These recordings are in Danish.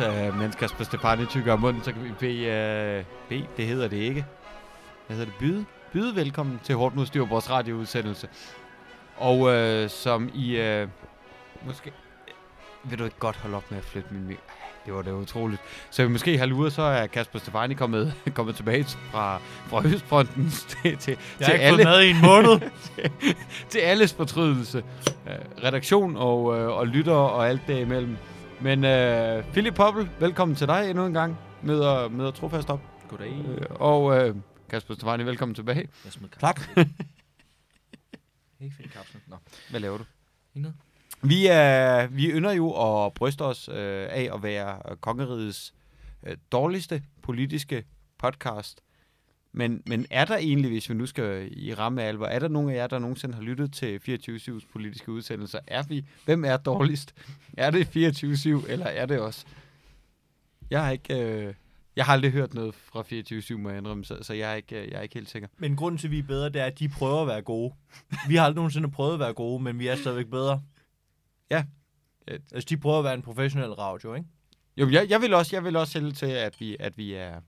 mens, uh, mens Kasper Stefani tykker om munden, så kan vi bede, uh, bede, det hedder det ikke. Hvad hedder det? Byde? Byde velkommen til Hårdt Styr, vores radioudsendelse. Og uh, som I uh, måske... Vil du ikke godt holde op med at flytte min mik? Det var da utroligt. Så vi måske har luret, så er Kasper Stefani kommet, kommet tilbage fra, fra Østfronten til, til, Jeg til ikke alle. mad i en måned. til, til alles fortrydelse. Uh, redaktion og, uh, og lytter og alt derimellem. Men uh, Philip Poppel, velkommen til dig endnu en gang. Møder, møder trofast op. Goddag. Uh, og uh, Kasper Stefani, velkommen tilbage. Jeg smed Tak. Ikke finde kapslen. Nå, Hvad laver du? ikke noget. Vi, er, vi ynder jo at bryste os uh, af at være uh, kongerigets uh, dårligste politiske podcast. Men, men er der egentlig, hvis vi nu skal i ramme alvor, er der nogen af jer, der nogensinde har lyttet til 24-7's politiske udsendelser? Er vi, hvem er dårligst? Er det 24-7, eller er det os? Jeg har ikke, øh, jeg har aldrig hørt noget fra 24-7, må jeg indrømme, så, så jeg, er ikke, øh, jeg er ikke helt sikker. Men grunden til, at vi er bedre, det er, at de prøver at være gode. Vi har aldrig nogensinde prøvet at være gode, men vi er stadigvæk bedre. Ja. Altså, de prøver at være en professionel radio, ikke? Jo, jeg, jeg vil også, jeg vil også hælde til, at vi, at vi er,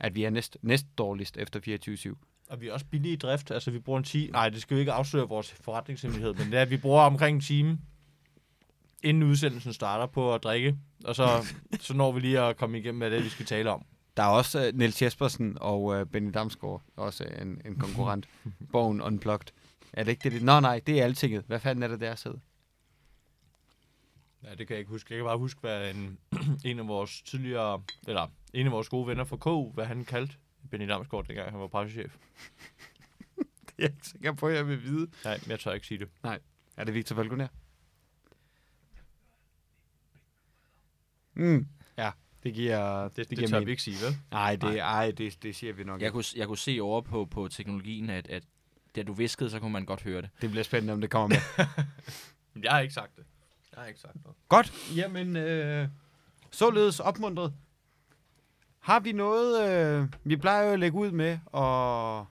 at vi er næst, næst dårligst efter 24-7. Og vi er også billige i drift. Altså, vi bruger en time... Nej, det skal vi ikke afsløre vores forretningshemmelighed, men det er, at vi bruger omkring en time, inden udsendelsen starter på at drikke. Og så, så når vi lige at komme igennem med det, vi skal tale om. Der er også uh, Niels Jespersen og uh, Benny Damsgaard, også en, en konkurrent. Bogen Unplugged. Er det ikke det? Nå nej, det er altinget. Hvad fanden er det der sidder? Ja, det kan jeg ikke huske. Jeg kan bare huske, hvad en, en af vores tidligere... Eller en af vores gode venner fra KU, hvad han kaldte Benny Damsgaard, dengang han var pressechef. Det er jeg ikke sikker på, at jeg vil vide. Nej, men jeg tør ikke sige det. Er det Victor Falconer? Mm, ja, det giver, Det, det, giver det tør mening. vi ikke sige, vel? Nej, det, ej, det, det siger vi nok Jeg ikke. kunne, jeg kunne se over på, på teknologien, at, at da du viskede, så kunne man godt høre det. Det bliver spændende, om det kommer med. Jeg har ikke sagt det. Jeg har ikke sagt noget. Godt. Jamen, øh, således opmuntret. Har vi noget, øh, vi plejer jo at lægge ud med, og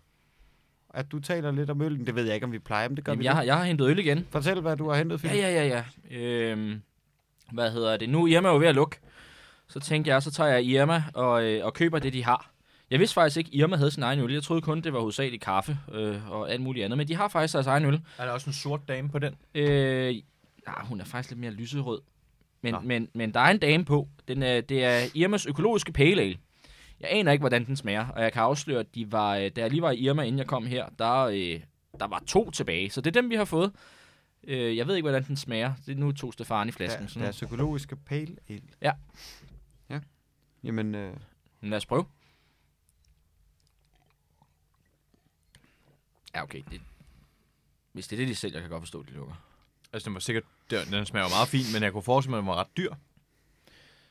at du taler lidt om øllen. Det ved jeg ikke, om vi plejer, men det gør Jamen, vi jeg, har, jeg har hentet øl igen. Fortæl, hvad du har hentet, Ja, Philip. ja, ja, ja. Øhm, hvad hedder det? Nu Irma er jo ved at lukke. Så tænkte jeg, så tager jeg Irma og, øh, og køber det, de har. Jeg vidste faktisk ikke, Irma havde sin egen øl. Jeg troede kun, det var hovedsageligt kaffe øh, og alt muligt andet. Men de har faktisk deres egen øl. Er der også en sort dame på den? Øh, nej, hun er faktisk lidt mere lyserød. Men, Nå. men, men der er en dame på. Den er, det er Irmas økologiske pale ale. Jeg aner ikke, hvordan den smager, og jeg kan afsløre, at de var, øh, da jeg lige var i Irma, inden jeg kom her, der, øh, der var to tilbage. Så det er dem, vi har fået. Øh, jeg ved ikke, hvordan den smager. Det er nu to Stefani-flasken. Der, der er psykologiske pale ale. Ja. Ja. Jamen, øh, Men lad os prøve. Ja, okay. Det, hvis det er det, de sælger, kan jeg godt forstå, at de lukker. Altså, den var sikkert... Den, den smager jo meget fint, men jeg kunne forestille mig, at den var ret dyr.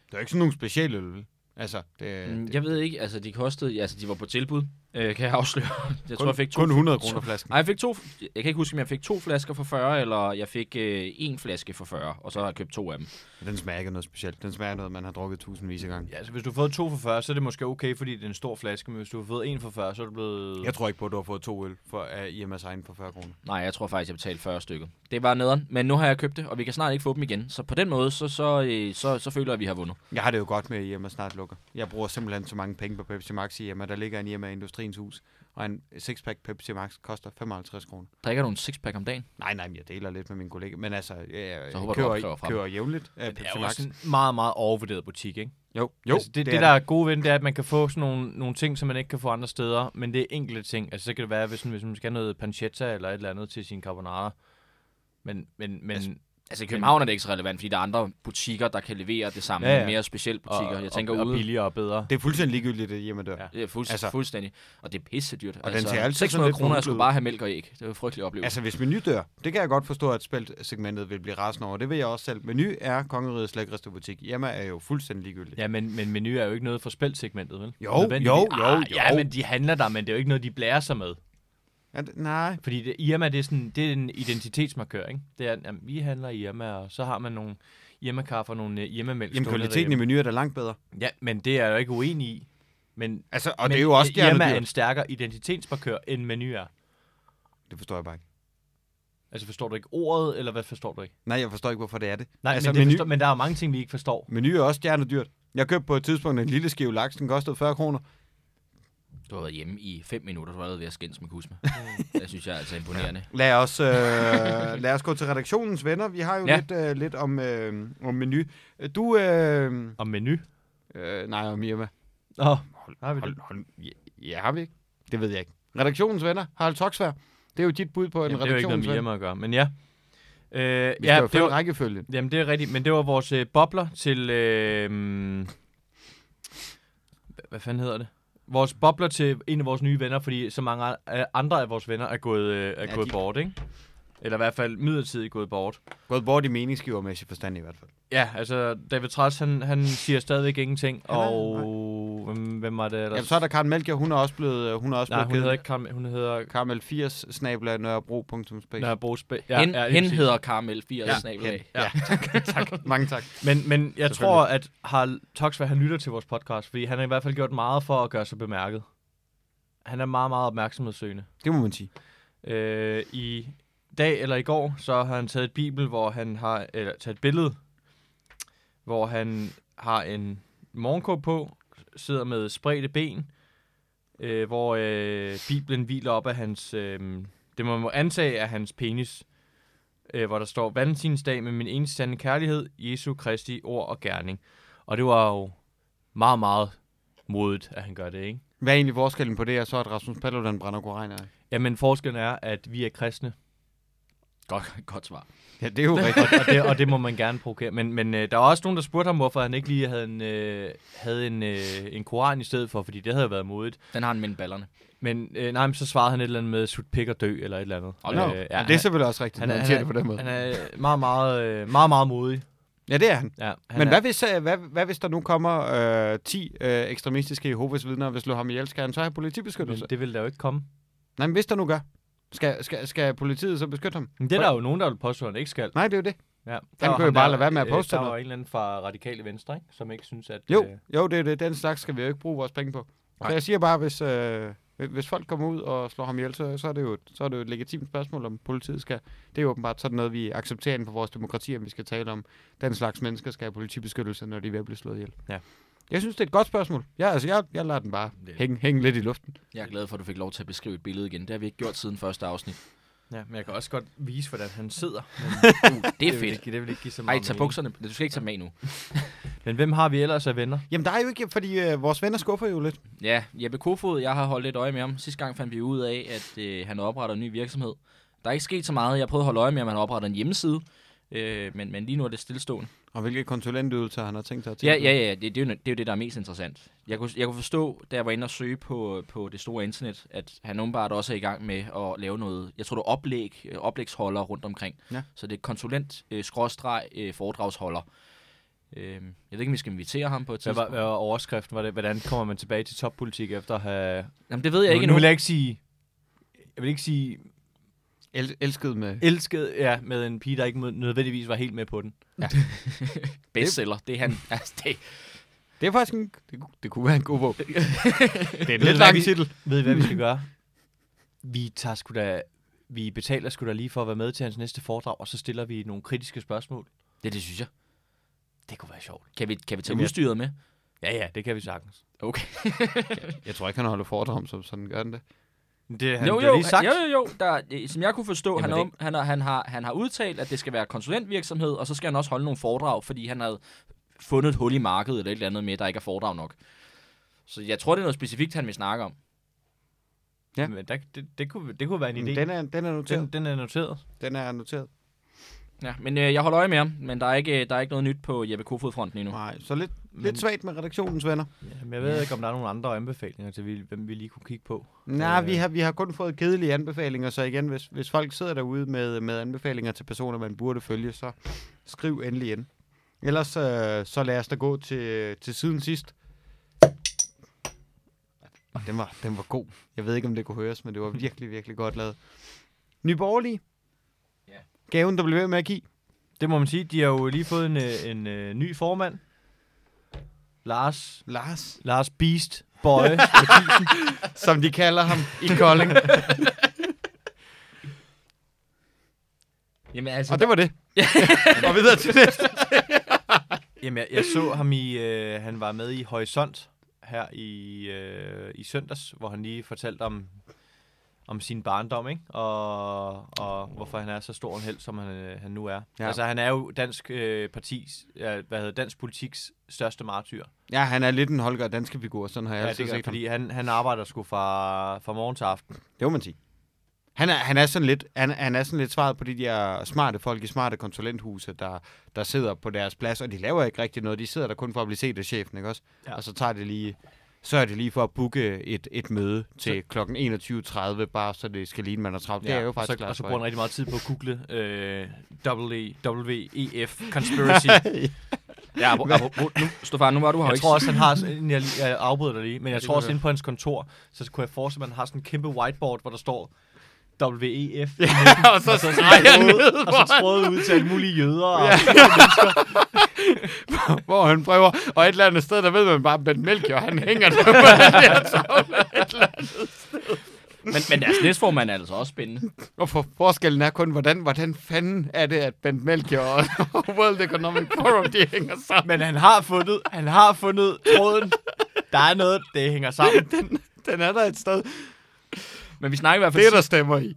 det er ikke sådan nogle specielle øl. Altså, det, Mm, det jeg ved ikke, altså de kostede, altså de var på tilbud, øh, kan jeg afsløre. Jeg tror, kun, jeg fik to. kun 100 kroner flasken. Nej, jeg fik to, jeg kan ikke huske, om jeg fik to flasker for 40, eller jeg fik øh, en flaske for 40, og så har jeg købt to af dem. Den smager ikke noget specielt. Den smager noget, man har drukket tusindvis af gange. Ja, altså, hvis du har fået to for 40, så er det måske okay, fordi det er en stor flaske, men hvis du har fået en for 40, så er det blevet... Jeg tror ikke på, at du har fået to øl for, af Irmas egen for 40 kroner. Nej, jeg tror faktisk, jeg betalte 40 stykker. Det var nederen, men nu har jeg købt det, og vi kan snart ikke få dem igen. Så på den måde, så, så, øh, så, så føler jeg, at vi har vundet. Jeg har det jo godt med, at Irma snart lukker. Jeg bruger simpelthen så mange penge på Pepsi Max i Irma. Der ligger en Irma Industriens Hus, og en sixpack Pepsi Max koster 55 kroner. Drikker du en sixpack om dagen? Nej, nej, men jeg deler lidt med min kollega. Men altså, jeg, jeg Så håber du opkræver fra køber jævnligt af Men det er Pepsi jo Max. en meget, meget overvurderet butik, ikke? Jo, jo. altså, det, det, er der er gode ved det er, at man kan få sådan nogle, nogle ting, som man ikke kan få andre steder, men det er enkelte ting. Altså, så kan det være, hvis, hvis man skal have noget pancetta eller et eller andet til sin carbonara. Men, men, men Altså, Altså i København er det ikke så relevant, fordi der er andre butikker, der kan levere det samme. Ja, Ja. Mere specielle butikker. Og, jeg tænker og, og ude. billigere og bedre. Det er fuldstændig ligegyldigt, det hjemme dør. Ja. Det er fuldstændig, Altså- altså, fuldstændig. Og det er pisse dyrt. Og den altid sådan 600 lidt kroner, jeg skulle bare have mælk og æg. Det var en frygtelig oplevelse. Altså, hvis menu dør, det kan jeg godt forstå, at spilsegmentet vil blive rasende over. Det vil jeg også selv. Menu er kongerigets lækreste butik. Hjemme er jo fuldstændig ligegyldigt. Ja, men, men menu er jo ikke noget for spældsegmentet, vel? Jo, Nødvendigvis. jo, jo, Ah, Ja, jo. men de handler der, men det er jo ikke noget, de blærer sig med. Er det, nej. Fordi det, Irma, det er, sådan, det er en identitetsmarkør, ikke? Det er, jamen, vi handler i Irma, og så har man nogle Irma-kaffe og nogle uh, Irma-mælk. Jamen, kvaliteten i derhjemme. menu er da langt bedre. Ja, men det er jeg jo ikke uenig i. Men, Altså, og men det er jo også Irma er en stærkere identitetsmarkør, end menu er. Det forstår jeg bare ikke. Altså, forstår du ikke ordet, eller hvad forstår du ikke? Nej, jeg forstår ikke, hvorfor det er det. Nej, altså, men, det menu, forstår, men der er mange ting, vi ikke forstår. menu er også stjernedyrt. Jeg købte på et tidspunkt en lille skive laks, den kostede 40 kroner. Du har været hjemme i 5 minutter, du har været ved at skændes med Kusma. det synes jeg er altså imponerende. Lad os, øh, lad os gå til redaktionens venner. Vi har jo ja. Lidt, øh, lidt om, øh, om menu. Du, øh, Og menu. øh, nej, om Irma. Åh, har vi Hold, det? hold, ja, ja, har vi ikke? Det ved jeg ikke. Redaktionens venner, Harald Toksvær. Det er jo dit bud på en Jamen, det er jo ikke noget med. Irma at gøre, men ja. Øh, ja, det følge var, rækkefølgen. Jamen, det er rigtigt, men det var vores øh, bobler til... Øh, mm, hvad fanden hedder det? Vores bobler til en af vores nye venner, fordi så mange andre af vores venner er gået, øh, er Ja, gået de- bort, ikke? Eller i hvert fald midlertidigt gået bort. Gået bort i meningsgivermæssig forstand i hvert fald. Ja, altså David Træs, han, han siger stadigvæk ingenting, Han er- og hvem, hvem var det ellers? Ja, så er der Karen Melchior, hun er også blevet, øh, hun er også Nej, blevet hun hedder ikke Carmen, hun hedder Carmel 80 snabla nørrebro.space. Nørrebro Spa- Ja, hen, lige hen hedder Karamel 4 Ja, ja, snabel hen. af. Ja. Mange tak. Men, men jeg tror, at Harald Toksvær, han lytter til vores podcast, fordi han har i hvert fald gjort meget for at gøre sig bemærket. Han er meget, meget opmærksomhedssøgende. Det må man sige. Øh, I dag eller i går, så har han taget et bibel, hvor han har, eller taget et billede, hvor han har en morgenkåb på, sidder med spredte ben, øh, hvor øh, bibelen hviler op af hans, øh, det man må antage er hans penis, øh, hvor der står, Valentinsdag med min eneste sande kærlighed, Jesu Kristi ord og gerning. Og det var jo meget, meget modigt, at han gør det, ikke? Hvad er egentlig forskellen på det, og så at Rasmus Paludan brænder koraner? Jamen, forskellen er, at vi er kristne, Godt, godt svar. Ja, det er jo rigtigt. og, det, og det må man gerne provokere. Men, men øh, der var også nogen, der spurgte ham, hvorfor han ikke lige havde en, øh, havde en, øh, en koran i stedet for, fordi det havde været modigt. Den har han mellem ballerne. Men øh, nej, men så svarede han et eller andet med, sut pik og dø, eller et eller andet. Hold Nå, da op. ja, det er selvfølgelig også rigtigt, han er- han han det på den måde. Han er meget, meget, øh, meget, meget modig. Ja, det er han. Ja, han Men er, hvad hvis, øh, hvad, hvad hvis der nu kommer øh, 10 øh, ekstremistiske Jehovas vidner og vil slå ham ihjel? Skal han så have politibeskyttelse? men det vil der jo ikke komme. Nej, men hvis der nu gør, skal, skal, skal politiet så beskytte ham? Men det er der jo nogen, der vil påstå, at han ikke skal. Nej, det er jo det. Ja. Der Han kunne jo bare der, lade være med at øh, poste Der var en eller anden fra Radikale Venstre, ikke? som ikke synes, at... Jo, Øh, jo det er det. Den slags skal vi jo ikke bruge vores penge på. Så Nej. jeg siger bare, hvis, øh, hvis folk kommer ud og slår ham ihjel, så, så, er det jo, så er det jo et legitimt spørgsmål, om politiet skal. Det er jo åbenbart sådan noget, vi accepterer inden for vores demokrati, om vi skal tale om, den slags mennesker skal have politibeskyttelse, når de er ved at blive slået ihjel. Ja. Jeg synes, det er et godt spørgsmål. Ja, altså, jeg, jeg lader den bare Det- hænge, hænge lidt i luften. Jeg er glad for, at du fik lov til at beskrive et billede igen. Det har vi ikke gjort siden første afsnit. ja, men jeg kan også godt vise, hvordan han sidder. Uh, det er vil fedt. ikke, det vil ikke give så Ej, meget tag mening. bukserne. Du skal ikke tage med nu. Men hvem har vi ellers af venner? Jamen, der er jo ikke, fordi øh, vores venner skuffer jo lidt. Ja, Jeppe Kofod, jeg har holdt lidt øje med ham. Sidste gang fandt vi ud af, at øh, han opretter en ny virksomhed. Der er ikke sket så meget. Jeg prøvet at holde øje med, om han opretter en hjemmeside. Øh, men, men lige nu er det stillestående. Og hvilke konsulentydelser han har tænkt sig at Ja, tilbyde. ja, ja. Det, det, er jo, det er jo det, der er mest interessant. Jeg kunne, jeg kunne forstå, da jeg var inde og søge på, på det store internet, at han åbenbart også er i gang med at lave noget, jeg tror det er oplæg, øh, oplægsholder rundt omkring. Ja. Så det er konsulent, øh, skråstreg, øh, foredragsholder. Øh, jeg ved ikke, om vi skal invitere ham på et Hvad var, tidspunkt. hvad var overskriften? Var det, hvordan kommer man tilbage til toppolitik efter at have... Jamen, det ved jeg ikke nu, nu vil jeg ikke sige... Jeg vil ikke sige El- elsket med... elsket ja, med en pige, der ikke nødvendigvis var helt med på den. Bestseller, det er han. Altså, det, Det er faktisk en, det, kunne- det kunne være en god bog. det er en Ved lidt lang vi- titel. Ved I, hvad vi skal gøre? Vi tager sgu da... Vi betaler sgu da lige for at være med til hans næste foredrag, og så stiller vi nogle kritiske spørgsmål. det, det synes jeg. Det kunne være sjovt. Kan vi, kan vi tage Jamen, udstyret med? Ja, ja, det kan vi sagtens. Okay. Jeg tror ikke, han holder foredrag om, som sådan gør han det. Det har jo, han jo, lige sagt. jo, jo, jo. Der, øh, som jeg kunne forstå, han, Jamen, har, han, har, han, har, han har udtalt, at det skal være konsulentvirksomhed, og så skal han også holde nogle foredrag, fordi han havde fundet et hul i markedet eller et eller andet med, der ikke er foredrag nok. Så jeg tror, det er noget specifikt, han vil snakke om. Ja. Men der, det, det, kunne, det kunne være en idé. Den er, den er noteret. den, den er noteret. Den er noteret. Ja, men øh, jeg holder øje med ham, men der er ikke, der er ikke noget nyt på Jeppe Kofod-fronten endnu. Nej, så lidt, Men- lidt svagt med redaktionens venner. Jamen, jeg ved ikke, om der er nogle andre anbefalinger til, vi- hvem vi lige kunne kigge på. Nej, Øh. vi har, vi har kun fået kedelige anbefalinger, så igen, hvis, hvis folk sidder derude med, med anbefalinger til personer, man burde følge, så skriv endelig ind. Ellers øh, så lad os da gå til, til siden sidst. Den var, den var god. Jeg ved ikke, om det kunne høres, men det var virkelig, virkelig godt lavet. Nyborgerlige. Gaven, der blev ved med at give. Det må man sige. De har jo lige fået en, øh, en, en ny formand. Lars, Lars, Lars Beast Bøje. som de kalder ham i Kolding. Jamen altså, Og det var det. og videre til næste. Jamen, jeg, jeg så ham i... Øh, han var med i Horisont her i, øh, i søndags, hvor han lige fortalte om, om sin barndom, ikke? Og, og hvorfor han er så stor en held, som han, øh, han nu er. Ja. Altså, han er jo dansk øh, partis, ja, hvad hedder dansk politiks største martyr. Ja, han er lidt en Holger danske figur, sådan har jeg Ja, altid det er set ham. fordi han, han arbejder sgu fra, fra morgen til aften. Det må man sige. Han er, han er sådan lidt, han, han er sådan lidt svaret på de der smarte folk i smarte konsulenthuse, der, der sidder på deres plads, og de laver ikke rigtig noget. De sidder der kun for at blive set af chefen, ikke også? Ja. Og så tager det lige, så er det lige for at booke et, et møde til kl. 21.30, bare så det skal ligne, man er travlt. Det er jo faktisk så, klart og så bruger han rigtig meget tid på at google øh, WEF Conspiracy. ja, ap- apropos, nu, Stefan, nu var du her jeg ikke tror også, han har, sådan- jeg, jeg afbryder dig lige, men jeg det tror også inde på hans kontor, så kunne jeg forestille mig, at han har sådan en kæmpe whiteboard, hvor der står WEF. og så og så og så trådet ud til alle mulige jøder. Og, Ja. hvor han prøver, og et eller andet sted, der ved man bare, at Ben Melchior, han hænger der på den der tavle. et eller andet. men, men deres næstformand er altså også spændende. Og for forskellen er kun, hvordan, hvordan fanden er det, at Bent Melchior og, og World Economic Forum, de hænger sammen. men han har fundet, han har fundet tråden. Der er noget, det hænger sammen. Den er der et sted. Men vi snakker i hvert fald Det er der stemmer i.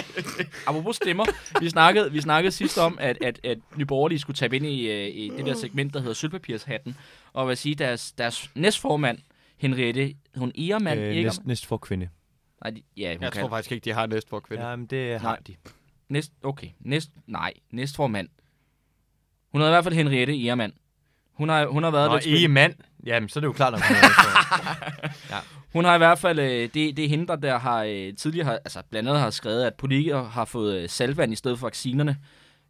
Apropos stemmer, vi snakkede, vi snakkede sidst om, at, at, at Nye Borgerlige skulle tabe ind i, øh, i det der segment, der hedder Sølvpapirshatten, og hvad sige, deres, deres næstformand, Henriette, hun Egermand, øh, ikke? næst, næst for kvinde. Nej, de, ja, hun Jeg kan. tror faktisk ikke, de har næst for kvinde. Jamen, det har Nej. de. Næst, okay, næst, nej, næstformand. Hun hedder i hvert fald Henriette Egermand. Hun har, hun har været Nå, lidt spændende. Jamen, så er det jo klart, at hun er for. Hun har i hvert fald, øh, det, det er hende, der, der har øh, tidligere, har, altså blandt andet har skrevet, at politikere har fået øh, salvand i stedet for vaccinerne,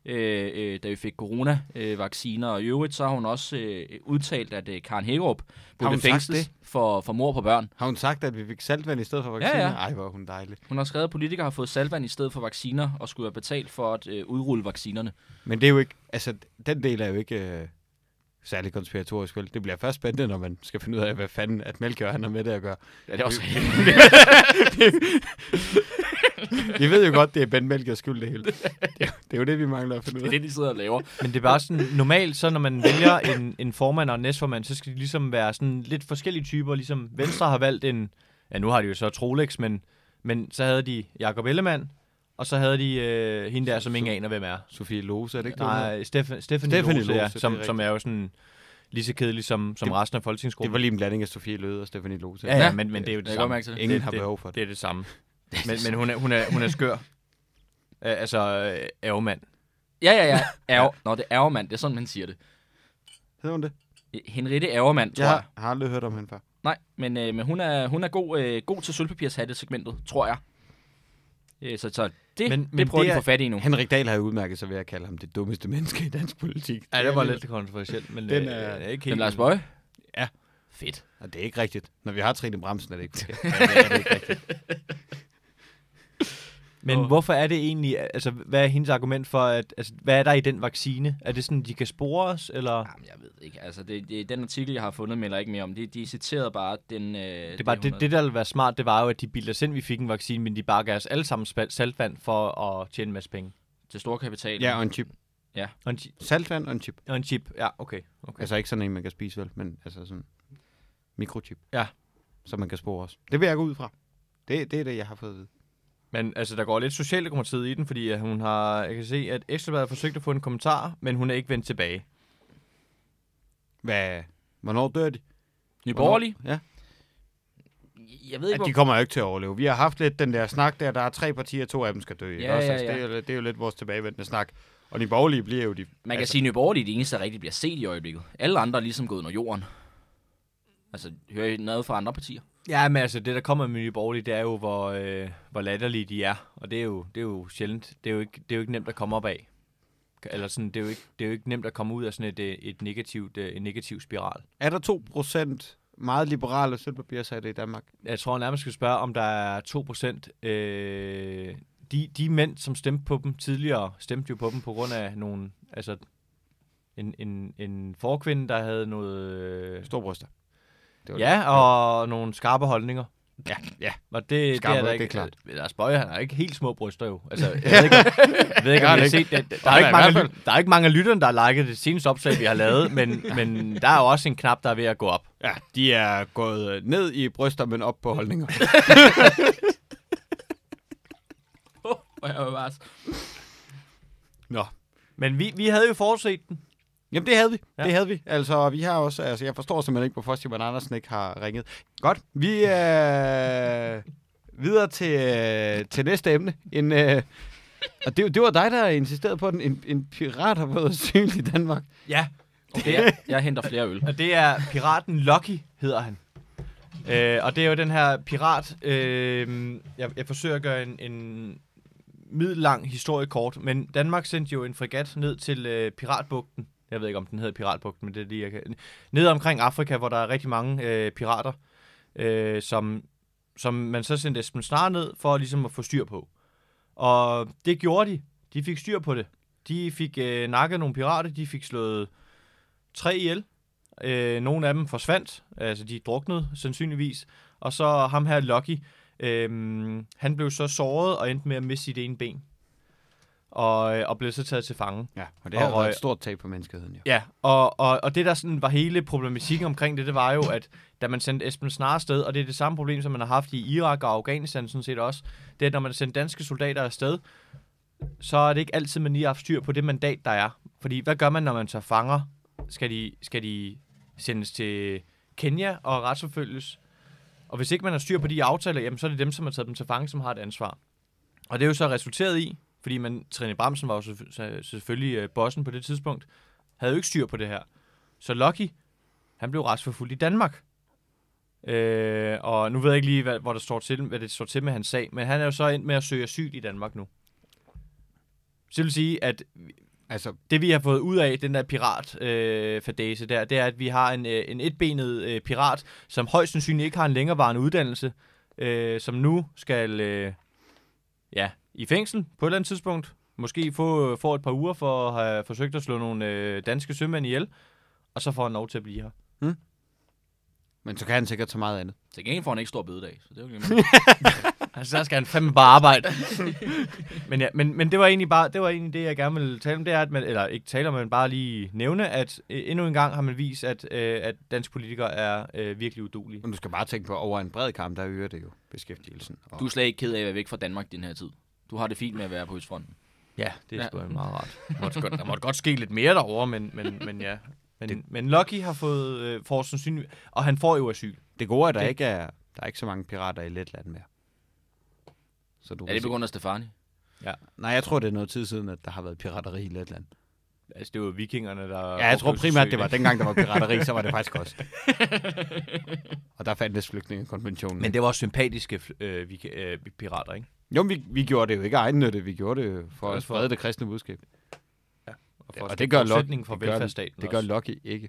øh, øh, da vi fik corona-vacciner. og i øvrigt så har hun også øh, udtalt, at øh, Karen Hækkerup hun burde sagt fængsles det? for, for mor på børn. Har hun sagt, at vi fik saltvand i stedet for vacciner? ja. Ej, hvor er hun dejlig. Hun har skrevet, at politikere har fået salvand i stedet for vacciner, og skulle have betalt for at øh, udrulle vaccinerne. Men det er jo ikke, altså, den del er jo ikke øh, særlig konspiratorisk, vel? Det bliver først spændende, når man skal finde ud af, hvad fanden, at Melchior han har med det at gøre. Ja, det er også Vi ved jo godt, det er Ben Melchiors skyld, det hele. Det er, det er jo det, vi mangler at finde ud det, er af. det, de sidder og laver. Men det er bare sådan, normalt så når man vælger en, en formand og en næstformand, så skal de ligesom være sådan lidt forskellige typer. Ligesom Venstre har valgt en, ja nu har de jo så Trolex, men, men så havde de Jakob Ellemann, og så havde de øh, hende der, som ingen aner, hvem er. Sofie Lose, er det ikke det? Nej, Steffen, Stephanie, Stephanie Lose, ja, Lose, det er som, rigtigt. som er jo sådan lige så kedelig som, som Det- resten af Det folketingsgruppen. var lige en blanding af Sofie Løde og Stephanie Lose. Ja, ja, men, men det er jo det godt samme. mærke det. Ingen det- har det- behov for det. Det er det samme. Men, men hun, er, hun, er, hun er skør. Øh, altså, øh, ærgemand. Ja, ja, ja. Ærger. Nå, det er Ærgermand. Det er sådan, man siger det. Hedder hun det? Henriette Ærgermand, tror Jeg jeg. har aldrig hørt om hende før. Nej, men, øh, men hun er, hun er god, øh, god til sølvpapirshatte-segmentet, tror jeg. Øh, så, så det, men, Men- det men prøver det de er- at få fat i nu. Henrik Dahl har jo udmærket sig ved at kalde ham det dummeste menneske i dansk politik. Ja, det var er lidt kontroversielt, men Den øh, er- er ikke Men helt... Lars Bøje? Ja. Fedt. Og det er ikke rigtigt. Når vi har Trine Bremsen, er det ikke forkert. Ja, det er det ikke rigtigt. Men Åh. hvorfor er det egentlig, altså hvad er hendes argument for, at, altså hvad er der i den vaccine? Er det sådan, de kan spore os, eller? Jamen, jeg ved ikke. Altså, det, det, den artikel, jeg har fundet, melder ikke mere om. De, de citerede bare den... Øh, Det, er bare, det, det, der ville være smart, det var jo, at de bildte os ind, vi fik en vaccine, men de bare gav os alle sammen saltvand for at tjene en masse penge. Til store kapital. Ja, og en chip. Og en, chi- Saltvand og en chip. og en chip, ja, okay. okay. Altså ikke sådan en, man kan spise vel, men altså sådan mikrochip. Ja. Så man kan spore os. Det vil jeg gå ud fra. Det, det er det, jeg har fået at vide. Men altså, der går lidt Socialdemokratiet i den, fordi at hun har, jeg kan se, at Ekstrabladet har forsøgt at få en kommentar, men hun er ikke vendt tilbage. Hvad? Hvornår dør de? Nye? Borgerlige? Ja. Jeg ved ikke, At hvor... de kommer jo ikke til at overleve. Vi har haft lidt den der snak der, der er tre partier, to af dem skal dø. ikke Ja, også? ja, Altså, ja. Det, er, jo- det er jo lidt vores tilbagevendende snak. Og de borgerlige bliver jo de... Man kan altså. sige, at Nye Borgerlige er de eneste, der rigtig bliver set i øjeblikket. Alle andre er ligesom gået under jorden. Altså, hører I noget fra andre partier? Ja, men altså, det der kommer med Nye Borgerlige, det er jo, hvor, øh, hvor latterlige de er. Og det er, jo, det er jo sjældent. Det er jo, ikke, det er jo ikke nemt at komme op af. Eller sådan, det er jo ikke, det er jo ikke nemt at komme ud af sådan et, øh, et negativt, øh, en negativ spiral. Er der 2% meget liberale sølvpapirsagte i Danmark? Jeg tror nærmest, skal spørge, om der er 2%. Øh, de, de mænd, som stemte på dem tidligere, stemte jo på dem på grund af nogle, altså en, en, en forkvinde, der havde noget... Øh, Storbryster. Det var ja, og nogle skarpe holdninger. Ja, ja. Og det, Skarpe, det er der det er ikke, klart. Lars Bøje, han har ikke helt små bryster jo. Altså, jeg ved ikke, jeg ved ikke om I har set det. Der er, Nej, ikke mange, der er ikke mange af lytterne, der har liket det seneste opslag, vi har lavet, men, men der er jo også en knap, der er ved at gå op. Ja, de er gået ned i bryster, men op på holdninger. Og jeg var bare... Nå. Men vi, vi havde jo forudset den. Jamen, det havde vi. Ja. Det havde vi. Altså, vi har også... Altså, jeg forstår simpelthen ikke, hvorfor Simon Andersen ikke har ringet. Godt. Vi er videre til, øh, til næste emne. En, øh, og det, det var dig, der insisterede på, at en, en pirat har fået asyl i Danmark. Ja, Okay, jeg, jeg henter flere øl. og det er piraten Lucky, hedder han. Øh, og det er jo den her pirat, øh, jeg, jeg forsøger at gøre en, en middellang historie kort, men Danmark sendte jo en fregat ned til øh, Piratbugten. Jeg ved ikke, om den hedder Piratbugten, men det er lige, jeg kan... Nede omkring Afrika, hvor der er rigtig mange øh, pirater, øh, som, som man så sendte Esben Snar ned for ligesom at få styr på. Og det gjorde de. De fik styr på det. De fik øh, nakket nogle pirater, de fik slået tre ihjel. Øh, nogle af dem forsvandt, altså de druknede sandsynligvis. Og så ham her, Lucky, øh, han blev så såret og endte med at miste sit ene ben. Og, øh, og blev så taget til fange. Ja, og det har Og været et stort tab for menneskeheden, jo. Ja, og, og, og det der sådan var hele problematikken omkring det, det var jo, at da man sendte Esben Snare afsted, og det er det samme problem, som man har haft i Irak og Afghanistan sådan set også, det er, at når man sender danske soldater afsted, så er det ikke altid, man lige har haft styr på det mandat, der er. Fordi hvad gør man, når man tager fanger? Skal de, skal de sendes til Kenya og retsforfølges? Og hvis ikke man har styr på de aftaler, jamen så er det dem, som har taget dem til fange, som har et ansvar. Og det er jo så resulteret i, fordi man, Trine Bramsen var jo selvfø- selvfølgelig øh, bossen på det tidspunkt, havde jo ikke styr på det her. Så Lucky, han blev retsforfulgt i Danmark. Øh, og nu ved jeg ikke lige, hvad, hvor der står til, hvad det står til med hans sag, men han er jo så endt med at søge asyl i Danmark nu. Så det vil sige, at Altså, det vi har fået ud af den der pirat øh, fadese der, det er, at vi har en, øh, en etbenet øh, pirat, som højst sandsynligt ikke har en længerevarende uddannelse, øh, som nu skal øh, ja, i fængsel på et eller andet tidspunkt. Måske få, få et par uger for at have forsøgt at slå nogle øh, danske sømænd ihjel, og så får han lov til at blive her. men så kan han sikkert så meget andet. Til gengæld får han ikke stor bødedag, så det er jo glimrende. Altså, så skal han fandme bare arbejde. men, ja, men, men det var egentlig bare det var egentlig det, jeg gerne ville tale om. Det er, at man, eller ikke tale om, men bare lige nævne, at øh, endnu en gang har man vist, at, øh, at danske politikere er øh, virkelig udulige. Men du skal bare tænke på, over en bred kamp, der øger det jo beskæftigelsen. Og Du er slet ikke ked af at være væk fra Danmark den her tid. Du har det fint med at være på Østfronten. Ja, det er Ja. sgu ja. meget rart. Der måtte, godt, der måtte godt ske lidt mere derovre, men, men, men ja. Men, det... men Lucky har fået, øh, får sandsynligt, og han får jo asyl. det gode er, at der Det- ikke er, der er ikke så mange pirater i Letland mere. Så du Er det på grund af Stefani? Nej, jeg tror, det er noget tid siden, at der har været pirateri i Letland. Altså, det var vikingerne, der... Ja, jeg tror primært, det var dengang, der var pirateri, så var det faktisk også. Og der fandtes flygtningekonventionen. Men det var også sympatiske øh, vik- øh, pirater, ikke? Jo, men vi, vi gjorde det jo ikke egennyttigt, vi gjorde det for at sprede det kristne budskab. Og, Ja, for og det gør forudsætningen for det gør- velfærdsstaten Det gør. Lucky ikke.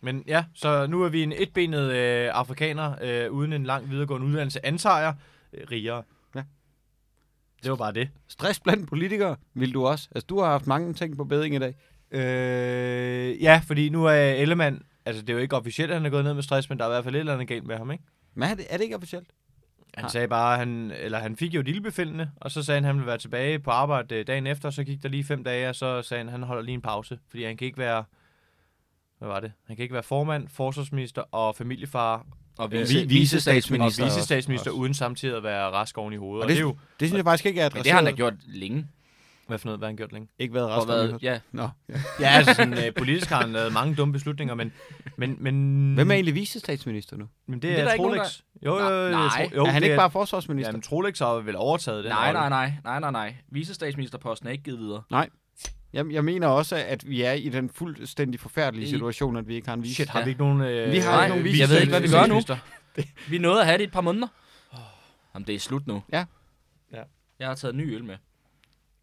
Men ja, så nu er vi en etbenet øh, afrikaner, øh, uden en lang videregående uddannelse, antager jeg, øh, rigere. Ja. Det var bare det. Stress blandt politikere, vil du også? Altså, du har haft mange ting på beding i dag. Øh, ja, fordi nu er Ellemann, altså det er jo ikke officielt, at han er gået ned med stress, men der er i hvert fald et eller andet galt med ham, ikke? Men er det, er det ikke officielt? Han Nej. sagde bare, han, eller han fik jo et ildbefindende, og så sagde han, at han ville være tilbage på arbejde øh, dagen efter, og så gik der lige fem dage, og så sagde han, at han holder lige en pause, fordi han kan ikke være, hvad var det? Han kan ikke være formand, forsvarsminister og familiefar Og Øh, vice, vi- vicestatsminister. og vicestatsminister uden samtidig at være rask oven i hovedet. Og Og, det- det, er jo, Det synes jeg faktisk ikke er Men adresseret. det har han da gjort længe. Hvad for noget, hvad har han gjort længe? Ikke været resten været, ja, Nå. Ja. Ja, altså sådan, øh, politisk har han lavet mange dumme beslutninger, men, men, men, Hvem er egentlig vicestatsminister nu? men det det er er, Trolex. Jo, jo, jo, Nej. jo, er han det ikke bare forsvarsminister? Jamen, Trolex har vel overtaget den nej, nej, nej, nej, nej, nej. Vicestatsministerposten er ikke givet videre. Jeg, jeg mener også, at vi er i den fuldstændig forfærdelige situation, at vi ikke har en vis. Shit, har Ja. vi ikke nogen... Øh, Vi har Nej, ikke nogen jeg ved ikke, hvad vi gør nu. Vi nåede at have det i et par måneder. Jamen, det er slut nu. Ja. Ja. Jeg har taget en ny øl med.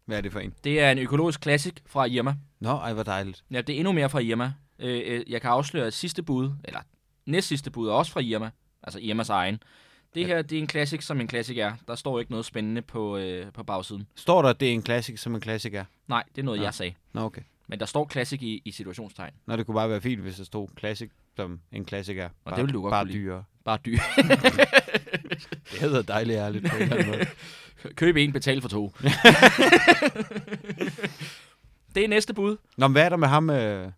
Hvad er det for en? Det er en økologisk classic fra Irma. Nå, ej, hvor dejligt. Ja, det er endnu mere fra Irma. Øh, øh, jeg kan afsløre, at sidste bud, eller næst sidste bud, er også fra Irma. Altså Irmas egen. Det her, det er en classic, som en classic er. Der står ikke noget spændende på, øh, på bagsiden. Står der, at det er en klassik, som en klassik er? Nej, det er noget, Nå. jeg sagde. Nå, okay. Men der står classic i, i situationstegn. Nå, det kunne bare være fint, hvis der stod klassik, som en klassik er. det ville du godt Bare kunne lide. Bare dyr. Det hedder dejligt ærligt på en eller anden måde. Køb en, betal for to. det er næste bud. Nå, men hvad er der med ham øh,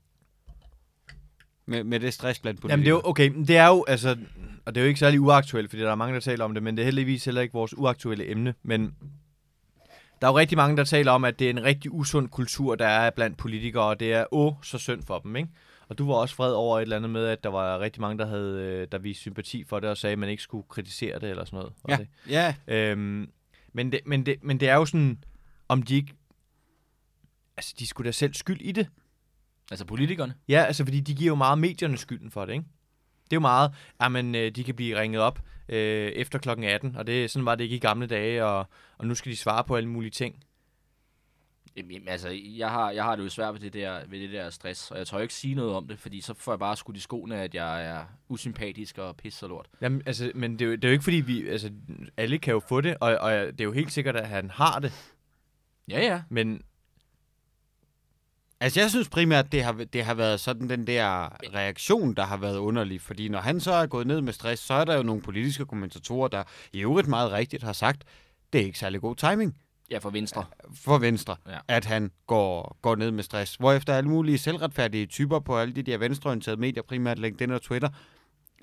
med, med det stress blandt politikere? Jamen det er jo, okay, men det er jo, altså, og det er jo ikke særlig uaktuelt, fordi der er mange, der taler om det, men det er heldigvis heller ikke vores uaktuelle emne, men der er jo rigtig mange, der taler om, at det er en rigtig usund kultur, der er blandt politikere, og det er åh, så synd for dem, ikke? Og du var også vred over et eller andet med, at der var rigtig mange, der havde øh, der viste sympati for det, og sagde, at man ikke skulle kritisere det, eller sådan noget. Var Ja, det? ja. Øhm, men, det, men, det, men det er jo sådan, om de ikke... Altså, de skulle da selv skyld i det. Altså politikerne. Ja, altså, fordi de giver jo meget medierne skylden for det, ikke? Det er jo meget, at man, øh, de kan blive ringet op øh, efter klokken 18, og det, sådan var det ikke i gamle dage, og, og nu skal de svare på alle mulige ting. Jamen, altså, jeg har, jeg har det jo svært ved det, der, ved det der stress, og jeg tør ikke sige noget om det, fordi så får jeg bare skudt i skoene, at jeg er usympatisk og pisse og lort. Jamen, altså, men det er, jo, det er jo ikke fordi, vi, altså, alle kan jo få det, og, og det er jo helt sikkert, at han har det, Ja, ja. men Altså, jeg synes primært, det har, det har været sådan den der reaktion, der har været underlig. Fordi når han så er gået ned med stress, så er der jo nogle politiske kommentatorer, der i øvrigt meget rigtigt har sagt, det er ikke særlig god timing Ja, for Venstre. for Venstre, Ja. at han går, går ned med stress. Hvorefter alle mulige selvretfærdige typer på alle de der venstreorienterede medier, primært LinkedIn og Twitter,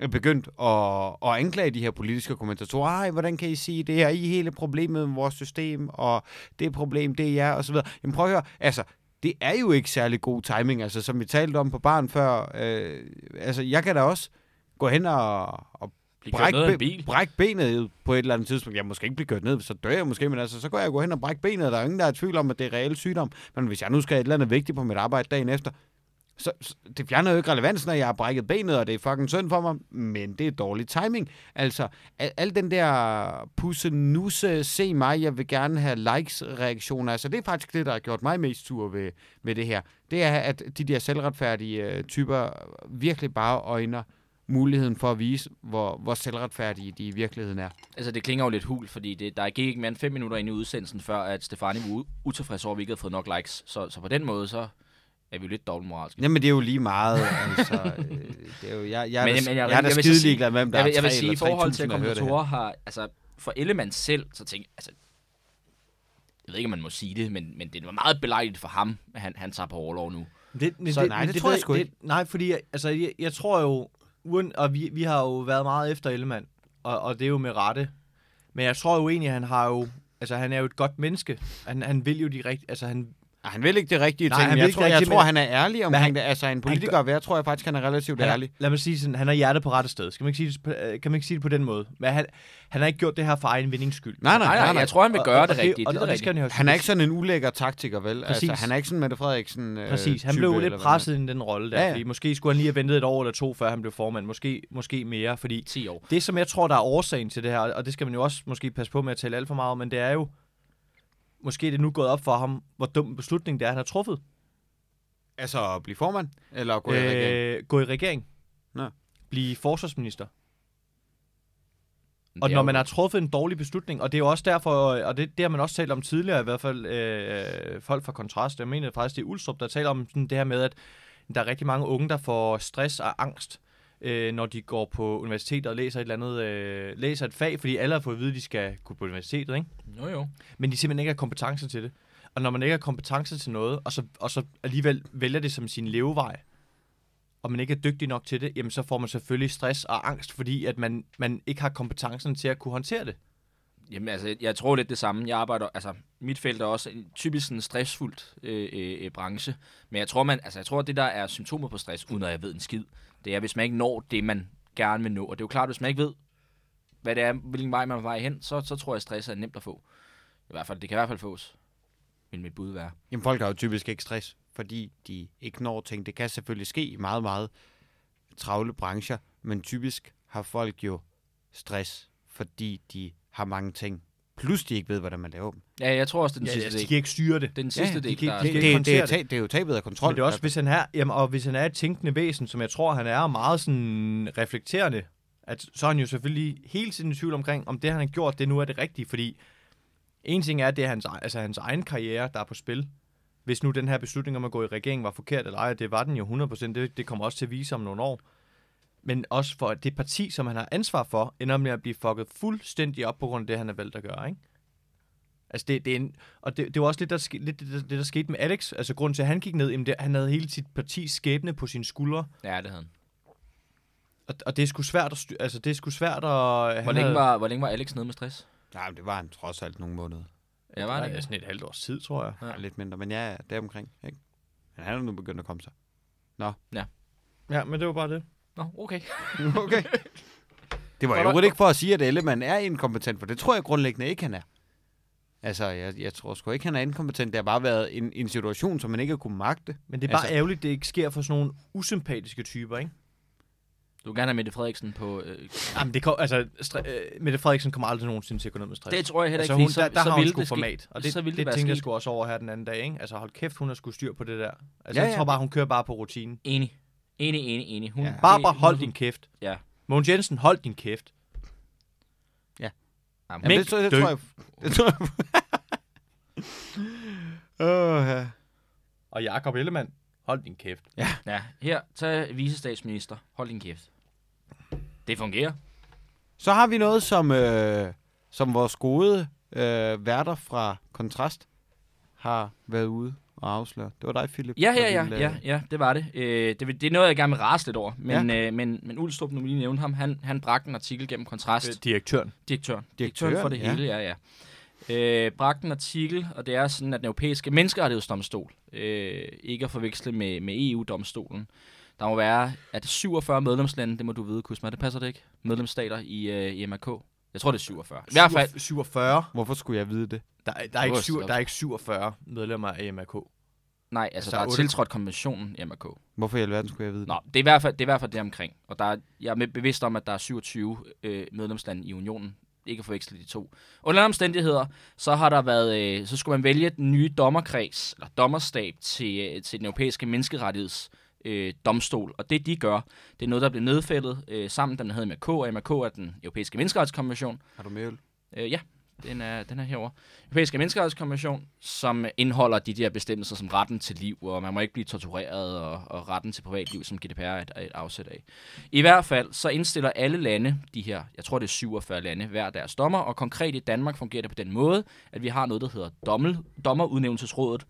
er begyndt at, at anklage de her politiske kommentatorer. Ej, hvordan kan I sige det her? I hele problemet med vores system, og det problem, det er jer, og så videre. Jamen prøv at høre, altså, det er jo ikke særlig god timing, altså som vi talte om på barn før. Øh, altså, jeg kan da også gå hen og, og Blive kørt bræk, ned af en bil. bræk benet på et eller andet tidspunkt. Jeg måske ikke blive kørt ned, så dør jeg måske, men altså, så går jeg gå hen og bræk benet. Der er ingen, der er i tvivl om, at det er reel sygdom. Men hvis jeg nu skal et eller andet vigtigt på mit arbejde dagen efter, så, så det fjerner jo ikke relevansen, når jeg har brækket benet, og det er fucking synd for mig, men det er dårlig timing. Altså, al, al den der pusse, nusse, se mig, jeg vil gerne have likes-reaktioner, altså det er faktisk det, der har gjort mig mest sur ved, ved det her. Det er, at de der selvretfærdige øh, typer virkelig bare øjner muligheden for at vise, hvor, hvor selvretfærdige de i virkeligheden er. Altså, det klinger jo lidt hul, fordi det, der gik ikke mere end fem minutter ind i udsendelsen, før at Stefani var utilfreds over, at vi ikke havde fået nok likes. Så, så på den måde, så er vi jo lidt dobbeltmoralske. Jamen, det er jo lige meget, altså. øh, det er jo, jeg, jeg, Men- er, men men, jeg- jeg, jeg er jeg da skide ligeglad med, om der Jeg vil, er jeg vil 3 sige, i eller forhold til 3.000, der hører det her. kommentatorer har, altså, for Ellemann selv, så tænker altså, jeg ved ikke, om man må sige det, men, men det var meget belejligt for ham, at han, han tager på overlov nu. Det, det, Så det, nej, det men tror jeg ved- sgu ikke. Det, nej, fordi altså, jeg, jeg tror jo, uden, og vi, vi har jo været meget efter Ellemann, og, og det er jo med rette. Men jeg tror jo egentlig, at han har jo, altså han er jo et godt menneske. Han, han vil jo de rigtige, altså han, han vil ikke det rigtige Nej, ting, han jeg ikke tror, det jeg tror han er ærlig omkring han- det. Altså, en politiker, gør, jeg tror jeg faktisk, han er relativt han ærlig. lad mig sige sådan, han har hjertet på rette sted. Skal man ikke sige det, øh, kan man ikke sige det på den måde? Men han, han har ikke gjort det her for egen vindings skyld. Nej, nej, Nej, nej, jeg tror, han vil gøre og, det og rigtigt. Og, det og, det skal han Han er ikke sådan en ulækker taktiker, vel? Præcis. Altså, han er ikke sådan Mette Frederiksen øh, Præcis, han type, blev lidt presset i den rolle der, Ja, ja, ja. ja. fordi måske skulle han lige have ventet et år eller to, før han blev formand. Måske, måske mere, fordi 10 år. det, som jeg tror, der er årsagen til det her, og det skal man jo også måske passe på med at tale alt for meget om, men det er jo, måske er det nu gået op for ham, hvor dum en beslutning det er, han har truffet. Altså at blive formand? Eller gå i regering? Øh, gå i regering. Nå. Blive forsvarsminister. Og når man har truffet en dårlig beslutning, og det er jo også derfor, og det, det har man også talt om tidligere, i hvert fald øh, folk fra Kontrast, jeg mener faktisk, det er Ulstrup, der taler om sådan det her med, at der er rigtig mange unge, der får stress og angst, øh, når de går på universitetet og læser et eller andet, øh, læser et fag, fordi alle har fået at vide, at de skal gå på universitetet, ikke? Jo, jo. men de simpelthen ikke har kompetencer til det. Og når man ikke har kompetencer til noget, og så, og så alligevel vælger det som sin levevej, og man ikke er dygtig nok til det, jamen så får man selvfølgelig stress og angst, fordi at man, man ikke har kompetencen til at kunne håndtere det. Jamen, altså, jeg tror lidt det samme. Jeg arbejder, altså, mit felt er også en typisk en stressfuldt øh, øh, øh, branche. Men jeg tror, man, altså, jeg tror, at det, der er symptomer på stress, uden at jeg ved en skid, det er, hvis man ikke når det, man gerne vil nå. Og det er jo klart, hvis man ikke ved, hvad det er, hvilken vej man er vej hen, så, så tror jeg, at stress er nemt at få. I hvert fald, det kan i hvert fald fås. vil mit bud være. Jamen, folk har jo typisk ikke stress, fordi de ikke når ting. Det kan selvfølgelig ske i meget, meget travle brancher, men typisk har folk jo stress, fordi de har mange ting. Plus de ikke ved, hvordan man laver dem. Ja, jeg tror også, det er den Ja, sidste altså, de del. kan ikke styre det. Det er den sidste de del, kan- der er de Det, det, det, det, er, ta- det er jo tabet af kontrol. Men det er også, hvis han er, jamen, og hvis han er et tænkende væsen, som jeg tror, han er, meget sådan reflekterende, at så er han jo selvfølgelig hele tiden i tvivl omkring, om det, han har gjort, det nu er det rigtige, fordi en ting er, at det er hans, ej- altså hans egen karriere, der er på spil. Hvis nu den her beslutning om at gå i regeringen var forkert eller ej, det var den jo 100%, det, det kommer også til at vise om nogle år. Men også for at det parti, som han har ansvar for, ender med at blive fucket fuldstændig op på grund af det, han er valgt at gøre, ikke? Altså det, det er en, og det, det var også lidt, der, ske- lidt det, der, det, der skete med Alex. Altså grunden til, at han gik ned, jamen det, han havde hele sit partis skæbne på sine skuldre. Ja, det havde han. Og, og det er sgu svært at styr, altså det er sgu svært at... Hvor han længe, havde, var, hvor længe var Alex nede med stress? Nej, men det var han trods alt nogle måneder. Ja, var det ja, ikke? sådan et halvt års tid, tror jeg. Ja. Ja. Lidt mindre, men ja, det er omkring. Ikke? Men han er nu begyndt at komme sig. Ja, men det var bare det. Nå, okay. Okay. Det var jo ikke for at sige, at Ellemann er inkompetent, for det tror jeg grundlæggende ikke, han er. Altså, jeg, jeg tror sgu ikke, han er inkompetent. Det har bare været en, en situation, som man ikke har kunne magte. Men det er bare Altså- ærgerligt, det ikke sker for sådan nogle usympatiske typer, ikke? Du vil gerne have Mette Frederiksen på... Øh, Jamen, det kom, altså, stre- øh, Mette Frederiksen kommer aldrig nogensinde til at gå ned med stress. det tror jeg heller altså, ikke, hun, der, der så har hun ville sgu det ske. format. Og det, så ville det, det være tænkte jeg sgu også over her den anden dag, ikke? Altså, hold kæft, hun har sgu styr på det der. Altså, Ja, ja, jeg tror bare, hun kører bare på rutinen. Enig. Enig, enig, enig. Hun, Ja. Barbara, hold din kæft. Ja. Mogens Jensen, hold din kæft. Jamen, Jamen, Mink, det, tror- det, dø. tror jeg... Det tror jeg... Åh, ja. Og Jakob Ellemann, hold din kæft. Ja, her, tag visestatsminister. Hold din kæft. Det fungerer. Så har vi noget, som, øh, som vores gode øh, værter fra Kontrast har været ude og afsløre. Det var dig, Philip. Ja, ja, ja, ville, ja, øh, ja, det var det. Øh, det, det er noget, jeg gerne vil rase lidt over. Men, ja. øh, men, men Ulstrup, nu vil lige nævne ham, han, han bragte en artikel gennem Kontrast. Øh, Direktøren. Direktøren. Direktøren, Direktøren for det ja. hele, ja, ja. Øh, bragte en artikel, og det er sådan, at den europæiske menneskerettighedsdomstol, øh, ikke at forveksle med, med EU-domstolen, der må være, at 47 medlemslande, det må du vide, Kusma, det passer det ikke? Medlemsstater i, øh, i MRK. Jeg tror, det er 47. I hvert fald, 47. Hvorfor skulle jeg vide det? Der, er- der, er ikke syv, der er ikke 47 medlemmer af MRK. nej, altså, Altså, der er otte- tiltrådt konventionen i MRK. Hvorfor i alverden skulle jeg vide det? Nå, det er i hvert fald det, er i hvert fald det omkring. Og der er, jeg er med- bevidst om, at der er 27 øh, medlemslande i unionen. Ikke at forveksle de to. Under andre omstændigheder, så har der været, øh, så skulle man vælge den nye dommerkreds, eller dommerstab til, øh, til den europæiske menneskerettigheds øh, domstol. Og det de gør, det er noget, der bliver nedfældet øh, sammen, den hedder MRK, og MRK er den europæiske menneskerettighedskonvention. Har du med? Øh, ja, den er, den er herovre. Europæiske Menneskerettighedskonvention, som indeholder de der bestemmelser som retten til liv, og man må ikke blive tortureret, og, og retten til privatliv, som GDPR er et, er et afsæt af. I hvert fald, så indstiller alle lande, de her, jeg tror det er 47 lande, hver deres dommer, og konkret i Danmark fungerer det på den måde, at vi har noget, der hedder dommel, dommerudnævnelsesrådet.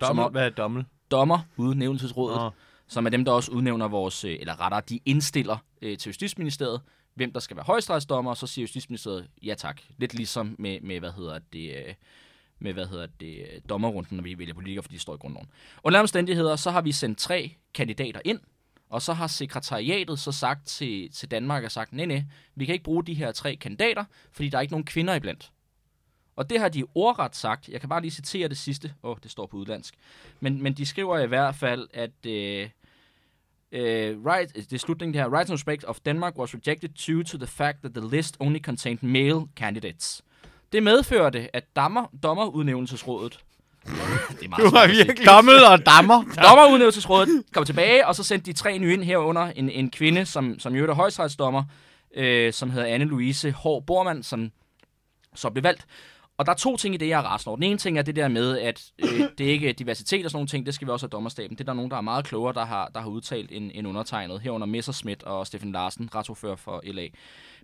Som Dommel, er- hvad er dommel? Dommerudnævnelsesrådet Nå som er dem, der også udnævner vores, øh, eller rettere, de indstiller øh, til Justitsministeriet, hvem der skal være højesteretsdommer, og så siger Justitsministeriet ja tak. Lidt ligesom med, med hvad hedder det, øh, med, hvad hedder det, øh, dommerrunden, når vi vælger politikere, fordi de står i grundloven. Under alle omstændigheder, så har vi sendt tre kandidater ind, og så har sekretariatet så sagt til, til Danmark, og sagt, nej, nej, vi kan ikke bruge de her tre kandidater, fordi der er ikke nogen kvinder iblandt. Og det har de ordret sagt. Jeg kan bare lige citere det sidste. Åh, oh, det står på udlandsk. Men, men de skriver i hvert fald, at øh, øh, right, det er slutningen her. Rights and respect of Denmark was rejected due to the fact that the list only contained male candidates. Det medførte, at dommer, dommerudnævnelsesrådet det er meget Du har virkelig... Dommel og dammer. Dommerudnævnelsesrådet kom tilbage, og så sendte de tre nye ind herunder. En, en kvinde, som, som jo er højstrætsdommer, øh, som hedder Anne-Louise Hård Bormann, som så blev valgt. Og der er to ting i det, jeg er rasende over. Den ene ting er det der med, at øh, det er ikke diversitet og sådan nogle ting, det skal vi også have dommerstaben. Det er der nogen, der er meget klogere, der har, der har udtalt en, en undertegnet, herunder Messerschmidt og Steffen Larsen, retsordfører for LA.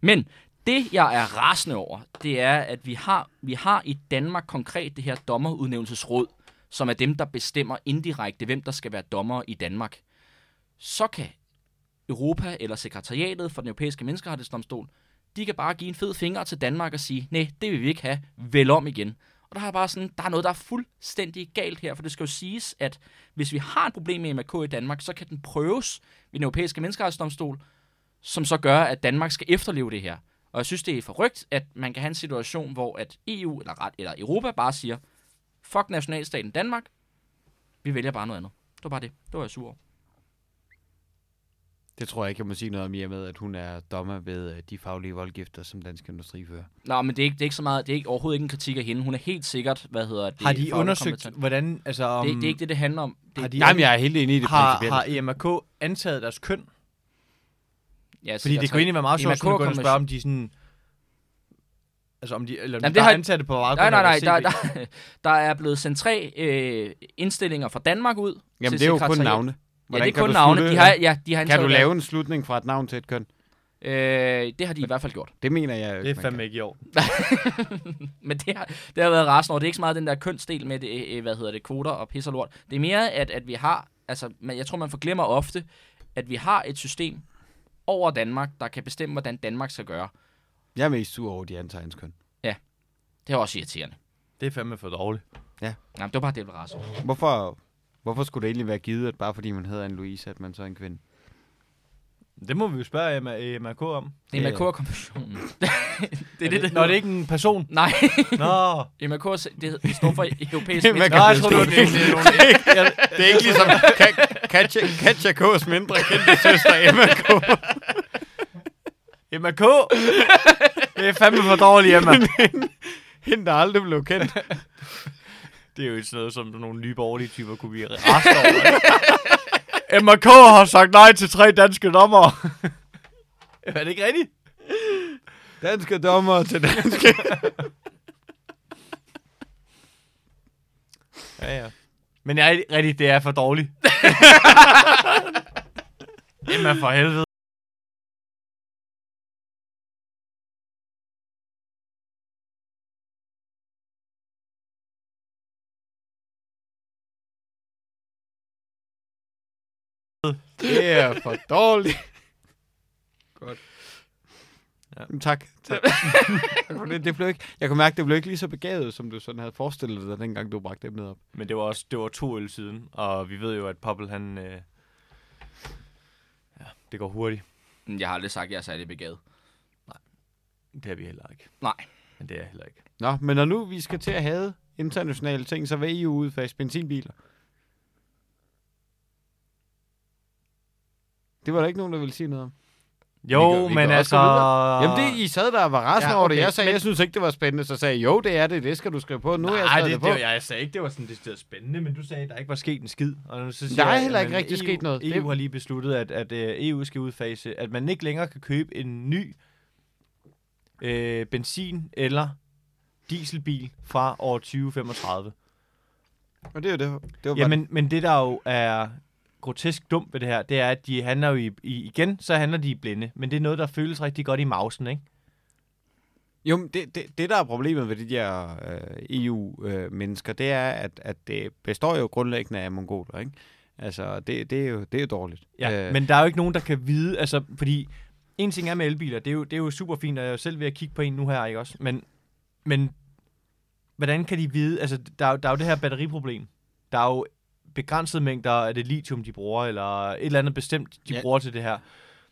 Men det, jeg er rasende over, det er, at vi har, vi har i Danmark konkret det her dommerudnævnelsesråd, som er dem, der bestemmer indirekte, hvem der skal være dommer i Danmark. Så kan Europa eller sekretariatet for den europæiske menneskerettighedsdomstol, de kan bare give en fed finger til Danmark og sige, nej, det vil vi ikke have, vel om igen. Og der er bare sådan, der er noget, der er fuldstændig galt her, for det skal jo siges, at hvis vi har et problem med MRK i Danmark, så kan den prøves ved den europæiske menneskerettighedsdomstol, som så gør, at Danmark skal efterleve det her. Og jeg synes, det er forrygt, at man kan have en situation, hvor at EU eller, ret, eller Europa bare siger, Fuck nationalstaten Danmark. Vi vælger bare noget andet. Det var bare det. Det var jeg sur over. Det tror jeg ikke, jeg må sige noget om i med, at hun er dommer ved øh, de faglige voldgifter, som Dansk Industri fører. Nå, men det er, ikke, det er ikke så meget, det er ikke, overhovedet ikke en kritik af hende. Hun er helt sikkert, hvad hedder det? Har de undersøgt, kompetent. hvordan... Altså, om, Det, det, er ikke det, det handler om. Det, Har de- Jamen, jeg er helt enig i det har, har EMRK antaget deres køn? ja, Fordi det kunne egentlig være meget sjovt, at gå og spørge, EMRK om de sådan... Altså om de, eller Jamen, de det har det på meget Nej, nej, nej. Der, der, der er blevet sendt tre øh, indstillinger fra Danmark ud. Jamen, til det er jo kun sekretariat. Navne. Ja, det Hvordan er kun navne. slutte- De har, ja, de har Kan du lave en slutning fra et navn til et køn? Øh, det har de i hvert fald gjort. Det mener jeg Det er fandme ikke i år. Men det har, det har været rasende over. Det er ikke så meget den der kønsdel med, det, øh, hvad hedder det, kvoter og pis og lort. Det er mere, at, at vi har, altså, man, jeg tror, man forglemmer ofte, at vi har et system over Danmark, der kan bestemme, hvordan Danmark skal gøre. Jeg er mest sur over, de antager hans køn. Det er også irriterende. Det er fandme for dårligt. Jamen, det var bare det, jeg blev rasende. Hvorfor, hvorfor skulle det egentlig være givet, at bare fordi man hedder en Louise, at man så er en kvinde? Det må vi jo spørge EMRK om. Det er MRK-konventionen. det er det, det Nå, det er ikke en person. Nej, Nå. MRK, det, det står for europæisk Det er menneske. Nå, jeg tror, det det. det er Det er ikke ligesom Ka- Katja, Katja K's mindre kendte søster, Emma K. EMRK! Det er fandme for dårligt, Emma. Hende, der aldrig blev kendt. Det er jo sådan noget, som nogle nye borgerlige typer kunne blive rastet over. MRK har sagt nej til tre danske dommer. er det ikke rigtigt? Danske dommer til danske. Ja, ja. Men jeg er rigtigt, det er for dårligt. Emma for helvede. Det er for dårligt. Godt. Ja. Ja. Tak. tak. det, det blev ikke, jeg kunne mærke, det blev ikke lige så begavet, som du sådan havde forestillet dig, dengang du bragte emnet op. Men det var også det var to øl siden, og vi ved jo, at Poppel, han... Øh... Ja, det går hurtigt. Jeg har aldrig sagt, at jeg er særlig begavet. Det er vi heller ikke. Nej. Men det er jeg heller ikke. Nå, men når nu vi skal til at have internationale ting, så vil EU udfase benzinbiler. Det var der ikke nogen, der ville sige noget om. Jo, Vi kan- vi men altså... Jamen det, I sad der og var rasende Ja, ja, over det. okay, Jeg sagde, men- jeg synes ikke, det var spændende. Så sagde jeg, jo, det er det. Det skal du skrive på. Nu er jeg Nej, skrevet det, det, på. det, var, jeg sagde ikke, det var sådan det er spændende, men du sagde, at der ikke var sket en skid. Og så siger Der er jeg, heller ikke jamen, rigtig EU, sket noget. EU Det- har lige besluttet, at, at uh, EU skal udfase, at man ikke længere kan købe en ny øh, benzin- eller dieselbil fra år 2035. Og det er jo det. det var Ja, men, men det der jo er grotesk dumt ved det her, det er, at de handler jo i, i igen, så handler de i blinde. Men det er noget, der føles rigtig godt i mausen, ikke? Jo, men det, det, det, der er problemet ved de der øh, EU-mennesker, det er, at, at det består jo grundlæggende af mongoler, ikke? Altså, det, det, er, jo, det er jo dårligt. Ja, Øh, men der er jo ikke nogen, der kan vide, altså, fordi en ting er med elbiler, det er jo, det er jo super fint, og jeg er jo selv ved at kigge på en nu her, ikke også? Men, men hvordan kan de vide, altså, der, er der er jo det her batteriproblem. Der er jo begrænsede mængder af det lithium, de bruger, eller et eller andet bestemt, de Ja. bruger til det her.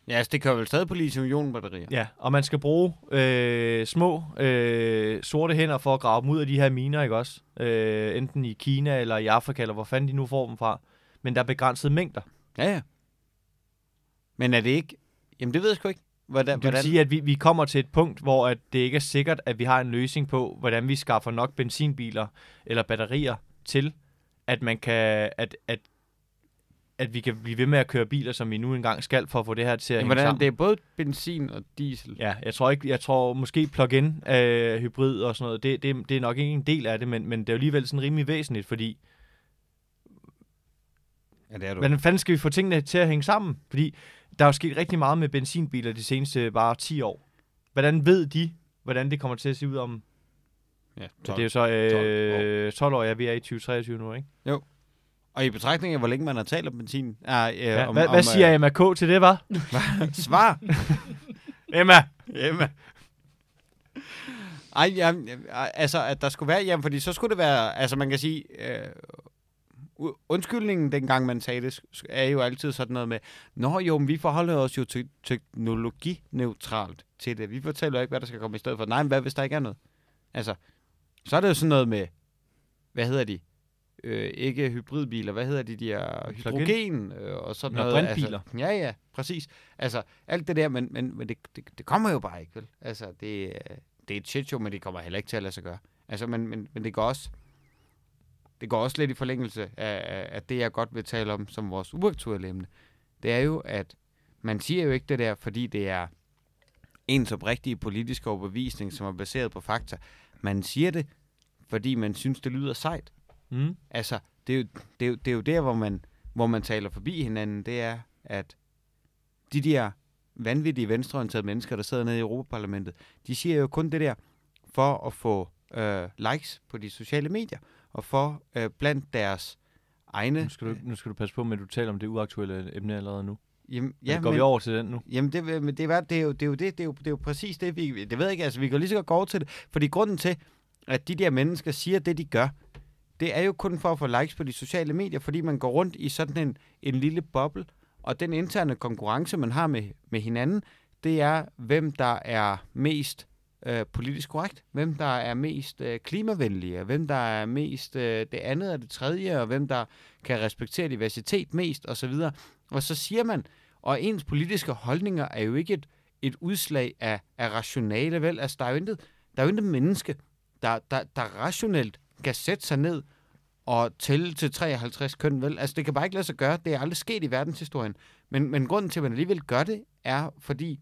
Ja, altså, det kører vel stadig på lithium-ion-batterier. Ja, og man skal bruge øh, små øh, sorte hænder for at grave dem ud af de her miner, ikke også? Øh, enten i Kina eller i Afrika, eller hvor fanden de nu får dem fra. Men der er begrænsede mængder. Ja, ja. Men er det ikke... Jamen, det ved jeg sgu ikke. Hvordan, Det vil hvordan... sige, at vi, vi kommer til et punkt, hvor at det ikke er sikkert, at vi har en løsning på, hvordan vi skaffer nok benzinbiler eller batterier til, at man kan, at, at, at vi kan blive ved med at køre biler, som vi nu engang skal, for at få det her til at Jamen, hænge hvordan, sammen. det er både benzin og diesel. Ja, jeg tror ikke, jeg tror måske plug-in øh, hybrid og sådan noget, det, det, det er nok ikke en del af det, men, men det er jo alligevel sådan rimelig væsentligt, fordi Ja, det er du. hvordan fanden skal vi få tingene til at hænge sammen? Fordi der er jo sket rigtig meget med benzinbiler de seneste bare 10 år. Hvordan ved de, hvordan det kommer til at se ud om ja, 12. det er jo så øh, 12 år, ja, vi er i 2023 nu, ikke? Og i betragtning af, hvor længe man har talt om benzin... Ah, øh, Ja, om, hvad, om, hvad siger MRK til det, var? øh, Svar! Emma! Emma. Ej, jamen, altså, at der skulle være... Jamen, fordi så skulle det være... Altså, man kan sige... Øh, undskyldningen, dengang man sagde det, er jo altid sådan noget med, Nå jo, men vi forholder os jo til teknologineutralt til det. Vi fortæller jo ikke, hvad der skal komme i stedet for. Nej, men hvad hvis der ikke er noget? Altså, så er det jo sådan noget med, hvad hedder de? Øh, ikke hybridbiler, hvad hedder de, de er hydrogen øh, og sådan Nå, noget. brintbiler. Altså, ja, ja, præcis. Altså, alt det der, men, men, men det, det, det kommer jo bare ikke, vel? Altså, det, det er et shit show, men det kommer heller ikke til at lade sig gøre. Altså, men, men, men det går også det går også lidt i forlængelse af, af, af det, jeg godt vil tale om som vores uaktuelle emne. Det er jo, at man siger jo ikke det der, fordi det er ens oprigtige politiske overbevisning, som er baseret på fakta. Man siger det, fordi man synes, det lyder sejt. Mm. Altså, det er jo, det er jo, det er jo der, hvor man, hvor man taler forbi hinanden. Det er, at de der vanvittige venstreorienterede mennesker, der sidder nede i Europaparlamentet, de siger jo kun det der for at få øh, likes på de sociale medier, og for øh, blandt deres egne... Nu, skal du, nu skal du passe på med, at du taler om det uaktuelle emne allerede nu. Jamen, Ja, men går vi over til den nu? Jamen, det, men det, er, det, er jo, det, er jo det, det, er jo, det er jo præcis det, vi... Det ved jeg ikke, altså, vi kan lige så godt gå over til det. Fordi grunden til, at de der mennesker siger det, de gør, det er jo kun for at få likes på de sociale medier, fordi man går rundt i sådan en, en lille boble, og den interne konkurrence, man har med, med hinanden, det er, hvem der er mest øh, politisk korrekt, hvem der er mest øh, klimavenlige, hvem der er mest øh, det andet og det tredje, og hvem der kan respektere diversitet mest, osv. Og så siger man, og ens politiske holdninger er jo ikke et, et udslag af, af rationale, vel? Altså, der er jo intet, der er jo intet menneske, der, der, der rationelt kan sætte sig ned og tælle til 53 køn, vel? Altså, det kan bare ikke lade sig gøre. Det er aldrig sket i verdenshistorien. Men, men grunden til, at man alligevel gør det, er fordi,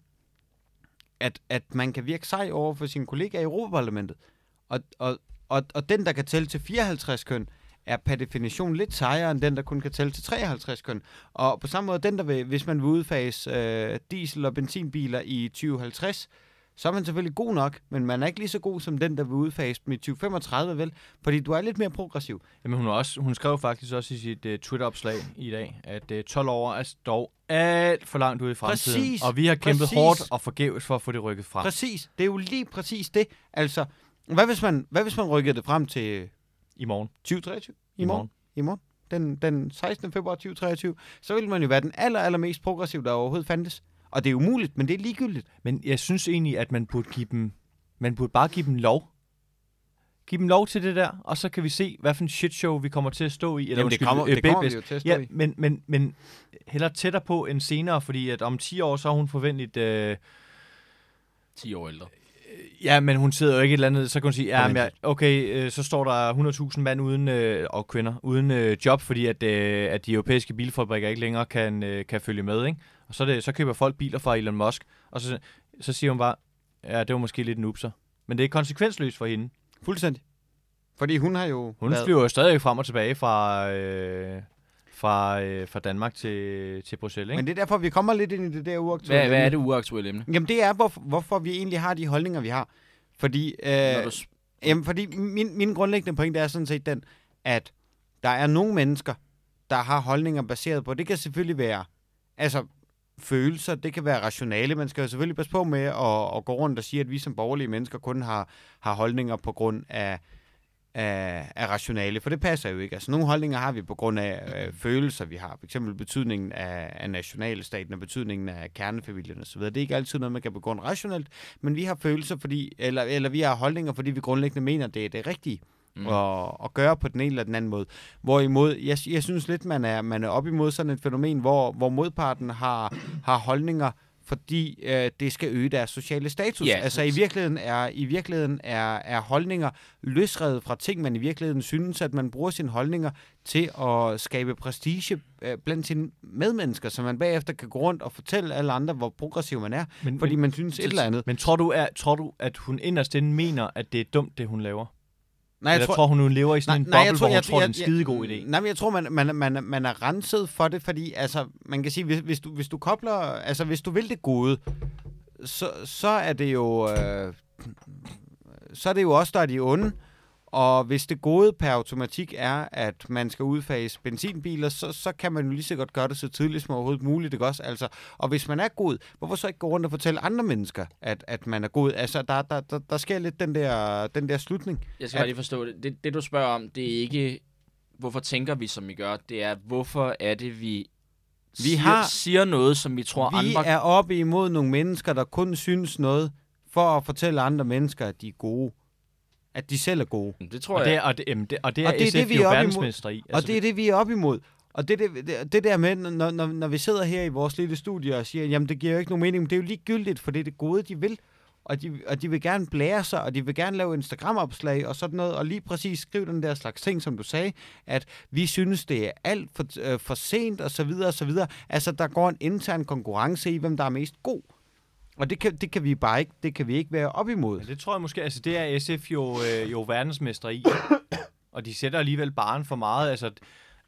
at, at man kan virke sej over for sine kollegaer i Europaparlamentet. Og, og, og, og den, der kan tælle til 54 køn, er per definition lidt sejere end den, der kun kan tælle til 53 køn. Og på samme måde, den der vil, hvis man vil udfase øh, diesel- og benzinbiler i 2050, så er man selvfølgelig god nok, men man er ikke lige så god som den, der vil udfase dem i 2035, vel? Fordi du er lidt mere progressiv. Jamen, hun, også, hun skrev faktisk også i sit uh, Twitter-opslag i dag, at uh, 12 år er dog alt for langt ude i fremtiden. Præcis, og vi har kæmpet præcis. hårdt og forgæves for at få det rykket frem. Præcis. Det er jo lige præcis det. Altså, hvad hvis man, hvad hvis man rykkede det frem til I morgen. 2023? I morgen? I morgen? Den, den 16. februar 2023, så ville man jo være den aller, aller mest progressiv, der overhovedet fandtes. Og det er umuligt, men det er ligegyldigt. Men jeg synes egentlig, at man burde give dem, man burde bare give dem lov. Giv dem lov til det der, og så kan vi se, hvad for en shit show vi kommer til at stå i. Eller Jamen, det undskyld, kommer, øh, det kommer vi jo til at stå Ja, i. men, men, men heller tættere på end senere, fordi at om 10 år, så er hun forventeligt... Øh, 10 år ældre. ja, men hun sidder jo ikke et eller andet, så kan hun sige, ja, men, okay, øh, så står der 100.000 mand uden, øh, og kvinder uden øh, job, fordi at, øh, at de europæiske bilfabrikker ikke længere kan, øh, kan følge med, ikke? Og så, det, så køber folk biler fra Elon Musk, og så, så siger hun bare, ja, det var måske lidt en upser. Men det er konsekvensløst for hende. Fuldstændig. Fordi hun har jo Hun flyver jo stadig frem og tilbage fra, øh, fra, øh, fra Danmark til, til Bruxelles, ikke? Men det er derfor, vi kommer lidt ind i det der uaktuelle. Hvad, hvad er det uaktuelle emne? Jamen, det er, hvorfor, hvorfor vi egentlig har de holdninger, vi har. Fordi, Når øh, du, jamen, fordi min, min grundlæggende pointe er sådan set den, at der er nogle mennesker, der har holdninger baseret på, det kan selvfølgelig være, altså følelser, det kan være rationale. Man skal jo selvfølgelig passe på med at, at gå rundt og sige, at vi som borgerlige mennesker kun har, har holdninger på grund af, af, af rationale, for det passer jo ikke. Altså nogle holdninger har vi på grund af øh, følelser, vi har. For eksempel betydningen af, af nationalstaten og betydningen af kernefamilien osv. Det er ikke altid noget, man kan begrunde rationelt, men vi har følelser, fordi, eller, eller vi har holdninger, fordi vi grundlæggende mener, det er det rigtige Mm mm. at, at gøre på den ene eller den anden måde. Hvorimod, jeg, jeg synes lidt, man er, man er op imod sådan et fænomen, hvor, hvor modparten har, har holdninger, fordi øh, det skal øge deres sociale status. Ja. Altså i virkeligheden er, i virkeligheden er, er holdninger løsrevet fra ting, man i virkeligheden synes, at man bruger sine holdninger til at skabe prestige øh, blandt sine medmennesker, så man bagefter kan gå rundt og fortælle alle andre, hvor progressiv man er, men, fordi men, man synes et eller andet. men tror, du, er, tror du, at hun inderst inde mener, at det er dumt, det hun laver? Nej, Eller tror, hun, hun lever i sådan en boble, hvor hun tror, det er en skidegod idé? Nej, men jeg tror, man, man, man, man er renset for det, fordi altså, man kan sige, hvis, hvis, du, hvis du kobler, altså hvis du vil det gode, så, så er det jo, øh, så er det jo også der er de onde, og hvis det gode per automatik er, at man skal udfase benzinbiler, så, så kan man jo lige så godt gøre det så tidligt som overhovedet muligt, ikke også? Altså, og hvis man er god, hvorfor så ikke gå rundt og fortælle andre mennesker, at, at man er god? Altså, der, der, der, der sker lidt den der, den der slutning. jeg skal at- bare lige forstå det. det. Det, du spørger om, det er ikke, hvorfor tænker vi, som vi gør. Det er, hvorfor er det, vi, siger, har- siger noget, som vi tror Vi andre... er oppe imod nogle mennesker, der kun synes noget for at fortælle andre mennesker, at de er gode. At de selv er gode. Det tror Og jeg. det, er, og, det, jamen, det, og det er, Og det er SF det, vi jo er imod. verdensmester i. Altså, og det er det, vi er op imod. Og det, det, det, det der med, når, når, når vi sidder her i vores lille studie og siger, jamen det giver jo ikke nogen mening, men det er jo ligegyldigt, for det er det gode, de vil. Og de, og de vil gerne blære sig, og de vil gerne lave Instagram-opslag og sådan noget, og lige præcis skrive den der slags ting, som du sagde, at vi synes, det er alt for, øh, for sent, og så videre, og så videre. Altså, der går en intern konkurrence i, hvem der er mest god. Og det kan, det kan vi bare ikke, det kan vi ikke være op imod. Men det tror jeg måske, altså det er SF jo, øh, jo verdensmester i. og de sætter alligevel baren for meget. Altså,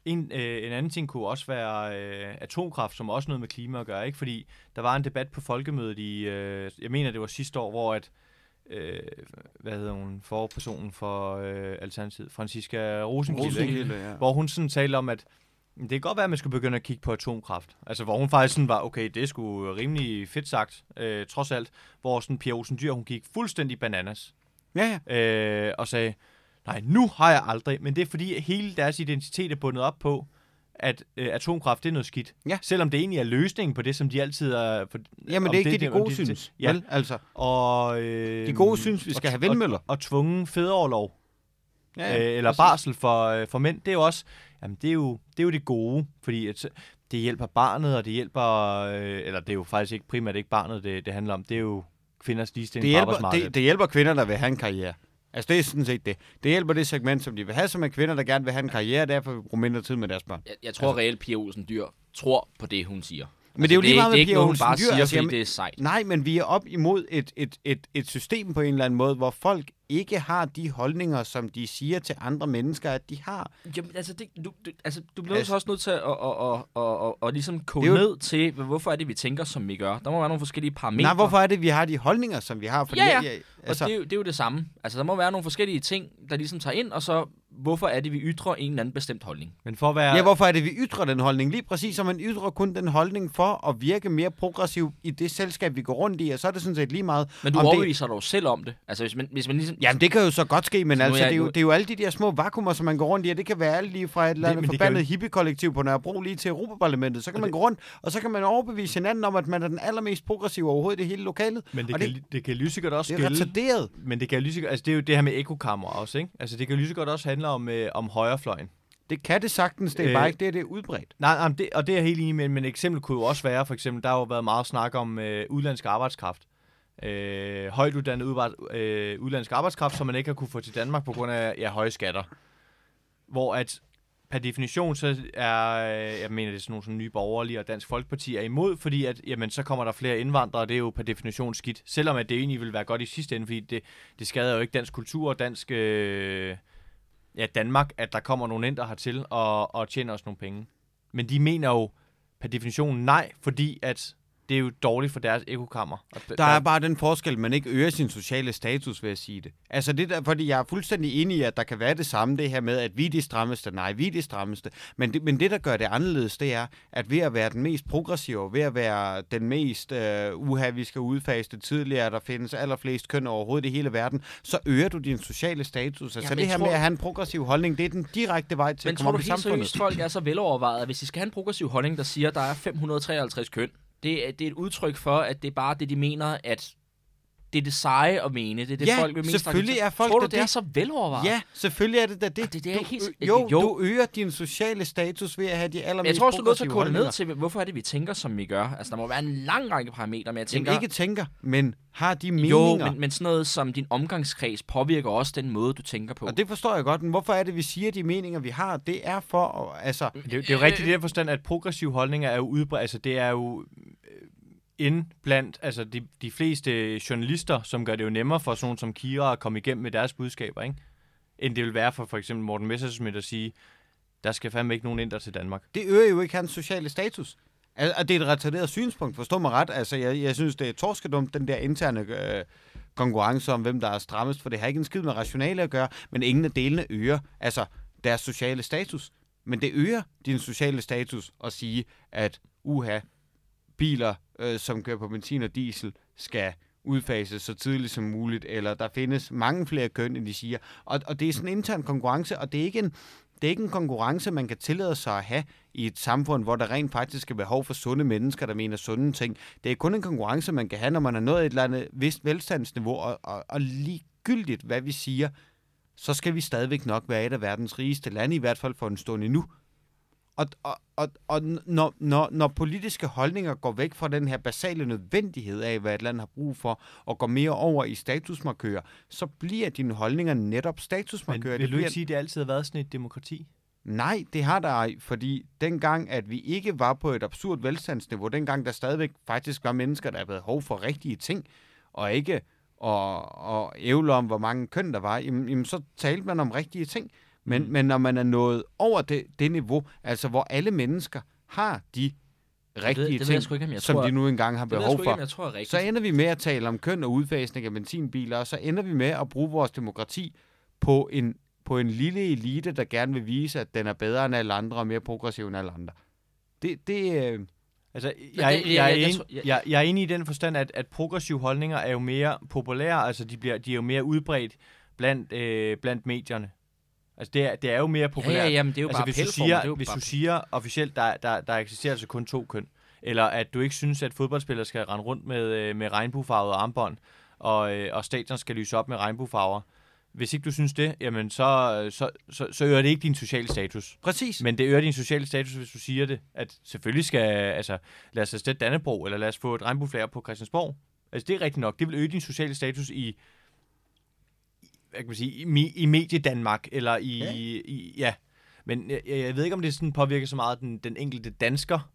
en, øh, en anden ting kunne også være øh, atomkraft, som også noget med klima at gøre, ikke? Fordi der var en debat på folkemødet i, øh, jeg mener det var sidste år, hvor at, øh, hvad hedder hun, forpersonen for øh, Alternativet, Franziska Rosenkilde, ikke? ja. hvor hun sådan talte om, at det kan godt være, at man skulle begynde at kigge på atomkraft. Altså, hvor hun faktisk sådan var, okay, det er sgu rimelig fedt sagt, øh, trods alt. Hvor sådan Pia Olsen Dyr, hun gik fuldstændig bananas. Ja, ja. Øh, og sagde, nej, nu har jeg aldrig. Men det er fordi, hele deres identitet er bundet op på, at øh, atomkraft, det er noget skidt. Ja. Selvom det egentlig er løsningen på det, som de altid er... For, Jamen, det er ikke det, de om gode det- synes. Ja, Vel, altså. og... Øh, De gode synes, vi skal og- have vindmøller. Og, og tvungen fædreoverlov. Ja, øh, eller præcis. barsel for, øh, for mænd, det er jo også, jamen det er jo det, er jo det gode, fordi at, det hjælper barnet, og det hjælper, øh, eller det er jo faktisk ikke primært ikke barnet, det, det handler om, det er jo kvinders ligestilling det på hjælper, arbejdsmarkedet. det, det hjælper kvinder, der vil have en karriere. Altså, det er sådan set det. Det hjælper det segment, som de vil have, som er kvinder, der gerne vil have en karriere, derfor vil bruge mindre tid med deres børn. Jeg, jeg tror reelt, Pia Olsen Dyr tror på det, hun siger. Men det er jo lige meget det med ikke Pia Olsen bare Dyr. siger, Altså, jamen- det er sejt. Nej, men vi er op imod et, et, et, et system på en eller anden måde, hvor folk ikke har de holdninger, som de siger til andre mennesker, at de har. Jamen, altså, det, du, du, altså, du bliver Altså- også nødt til at, at, at, at, at, at ligesom koge Det jo- ned til, hvorfor er det, vi tænker, som vi gør. Der må være nogle forskellige parametre. Nej, hvorfor er det, vi har de holdninger, som vi har? Fordi Ja, ja. Jeg, Altså, og det, er jo, det er jo det samme. Altså, der må være nogle forskellige ting, der ligesom tager ind, og så hvorfor er det, vi ytrer en eller anden bestemt holdning. Men for at være... ja, hvorfor er det, vi ytrer den holdning? Lige præcis, som man ytrer kun den holdning for at virke mere progressiv i det selskab, vi går rundt i, og så er det sådan set lige meget. Men du om det- overbeviser dig jo selv om det. Altså, hvis man, hvis man ligesom... Jamen, det kan jo så godt ske, men altså, jeg- det, er jo, det er jo alle de der små vakuumer, som man går rundt i, og det kan være alt lige fra et eller Det- andet det forbandet hippie-kollektiv på Nørrebro lige til Europaparlamentet. Så kan Og man det- gå rundt, og så kan man overbevise hinanden om, at man er den allermest progressive overhovedet i hele lokalet. Men det, og kan, det- det, kan godt også Det er gælde... retarderet. Men det kan godt, altså det er jo det her med ekokammer også, ikke? Altså det kan så godt også handle om, øh, om højrefløjen. Det kan det sagtens, det er Øh, bare ikke det, det er udbredt. Nej, nej det, og det er jeg helt enig med, men et eksempel kunne jo også være, for eksempel, der har jo været meget snak om øh, udlandsk arbejdskraft. Øh, højt uddannet udvar- øh, udlandsk arbejdskraft, som man ikke har kunne få til Danmark på grund af ja, høje skatter. Hvor at per definition, så er, øh, jeg mener det er sådan nogle som nye borgerlige og Dansk Folkeparti er imod, fordi at, jamen, så kommer der flere indvandrere, og det er jo per definition skidt. Selvom at det egentlig vil være godt i sidste ende, fordi det, det skader jo ikke dansk kultur og dansk, øh, ja, Danmark, at der kommer nogle indre hertil og, og tjener os nogle penge. Men de mener jo per definition nej, fordi at det er jo dårligt for deres ekokammer. Og Der er bare den forskel, at man ikke øger sin sociale status ved at sige det. Altså det der, fordi jeg er fuldstændig enig i, at der kan være det samme, det her med, at vi er de strammeste. Nej, vi er de strammeste. Men det, men det der gør det anderledes, det er, at ved at være den mest progressive, ved at være den mest øh, uha, vi skal udfase det tidligere, der findes allerflest køn overhovedet i hele verden, så øger du din sociale status. Altså Jamen, det her tror- med at have en progressiv holdning, det er den direkte vej til Men at tror komme du op i helt samfundet. seriøst, folk er så velovervejet, at hvis de skal have en progressiv holdning, der siger, at der er 553 køn, det er, det er et udtryk for, at det er bare det, de mener, at det er det seje at mene. Det er det, Ja, folk vil mest selvfølgelig er folk Tror du, da det er det? så velovervejet? Ja, selvfølgelig er det da det. Og det- det er du, ikke helt- jo, jo. du øger din sociale status ved at have de allermest jeg tror også, du er nødt til at det ned holdninger. til, hvorfor er det, vi tænker, som vi gør. Altså, der må være en lang række parametre, men jeg tænker... Jamen ikke tænker, men har de jo, meninger. men, men sådan noget som din omgangskreds påvirker også den måde, du tænker på. Og det forstår jeg godt, men hvorfor er det, vi siger, de meninger, vi har? Det er for, at, altså... Det, er jo- det er jo rigtigt i den forstand, at progressive holdninger er jo udbredt. Altså, det er jo ind blandt altså, de, de fleste journalister, som gør det jo nemmere for sådan nogen som Kira at komme igennem med deres budskaber, ikke? End det vil være for for eksempel Morten Messerschmidt at sige, der skal fandme ikke nogen indre til Danmark. Det øger jo ikke hans sociale status. Altså, Og det er et retarderet synspunkt, forstå mig ret. Altså, jeg, jeg synes, det er torskedumt, den der interne øh, konkurrence om, hvem der er strammest, for det har ikke en skid med rationale at gøre, men ingen af delene øger altså deres sociale status. Men det øger din sociale status at sige, at uha, biler, øh, som kører på benzin og diesel, skal udfases så tidligt som muligt, eller der findes mange flere køn, end de siger. Og, og det er sådan en intern konkurrence, og det er ikke en, det er ikke en konkurrence, man kan tillade sig at have i et samfund, hvor der rent faktisk er behov for sunde mennesker, der mener sunde ting. Det er kun en konkurrence, man kan have, når man har nået et eller andet vist velstandsniveau, og, og, og ligegyldigt, hvad vi siger, så skal vi stadigvæk nok være et af verdens rigeste lande, i hvert fald for en stund endnu. Og, og, og, og når, når, når politiske holdninger går væk fra den her basale nødvendighed af, hvad et land har brug for, og går mere over i statusmarkører, så bliver dine holdninger netop Men statusmarkører. vil Det du ikke bliver- sige, at det altid har været sådan et demokrati? Nej, det har der ej, fordi dengang, at vi ikke var på et absurd velstandsniveau, dengang der stadigvæk faktisk var mennesker, der havde behov for rigtige ting, og ikke og, og ævle om, hvor mange køn der var, jamen, jamen, så talte man om rigtige ting. Men, mm. men når man er nået over det, det niveau, altså hvor alle mennesker har de rigtige det ved ting, ikke, jeg som tror- de nu engang har Det behov ikke, for, om jeg tror rigtigt. så ender vi med at tale om køn og udfasning af benzinbiler, og så ender vi med at bruge vores demokrati på en, på en lille elite, der gerne vil vise, at den er bedre end alle andre og mere progressiv end alle andre. Det, det, øh, Altså, det- jeg, jeg, jeg- jeg, er en, tror- jeg- jeg, jeg er enig i den forstand, at, at progressive holdninger er jo mere populære, altså de, bliver, de er jo mere udbredt blandt, øh, blandt medierne. Altså det er, det er jo mere Ja, populært. ja, jamen, det er jo altså, bare hvis du siger, det hvis bare du siger officielt, der, der, der eksisterer altså kun to køn, eller at du ikke synes, at fodboldspillere skal rende rundt med, øh, med regnbuefarvede armbånd, og, øh, og stadion skal lyse op med regnbuefarver. Hvis ikke du synes det, jamen så, så, så, så øger det ikke din sociale status. præcis. Men det øger din sociale status, hvis du siger det, at selvfølgelig skal, altså, lad os sætte Dannebro, eller lad os få et regnbueflag på Christiansborg. Altså, det er rigtigt nok. Det vil øge din sociale status i- hvad kan man sige, i, i medie-Danmark, eller i, Ja. ja. i, ja. Men jeg, jeg ved ikke, om det sådan påvirker så meget den, den enkelte dansker.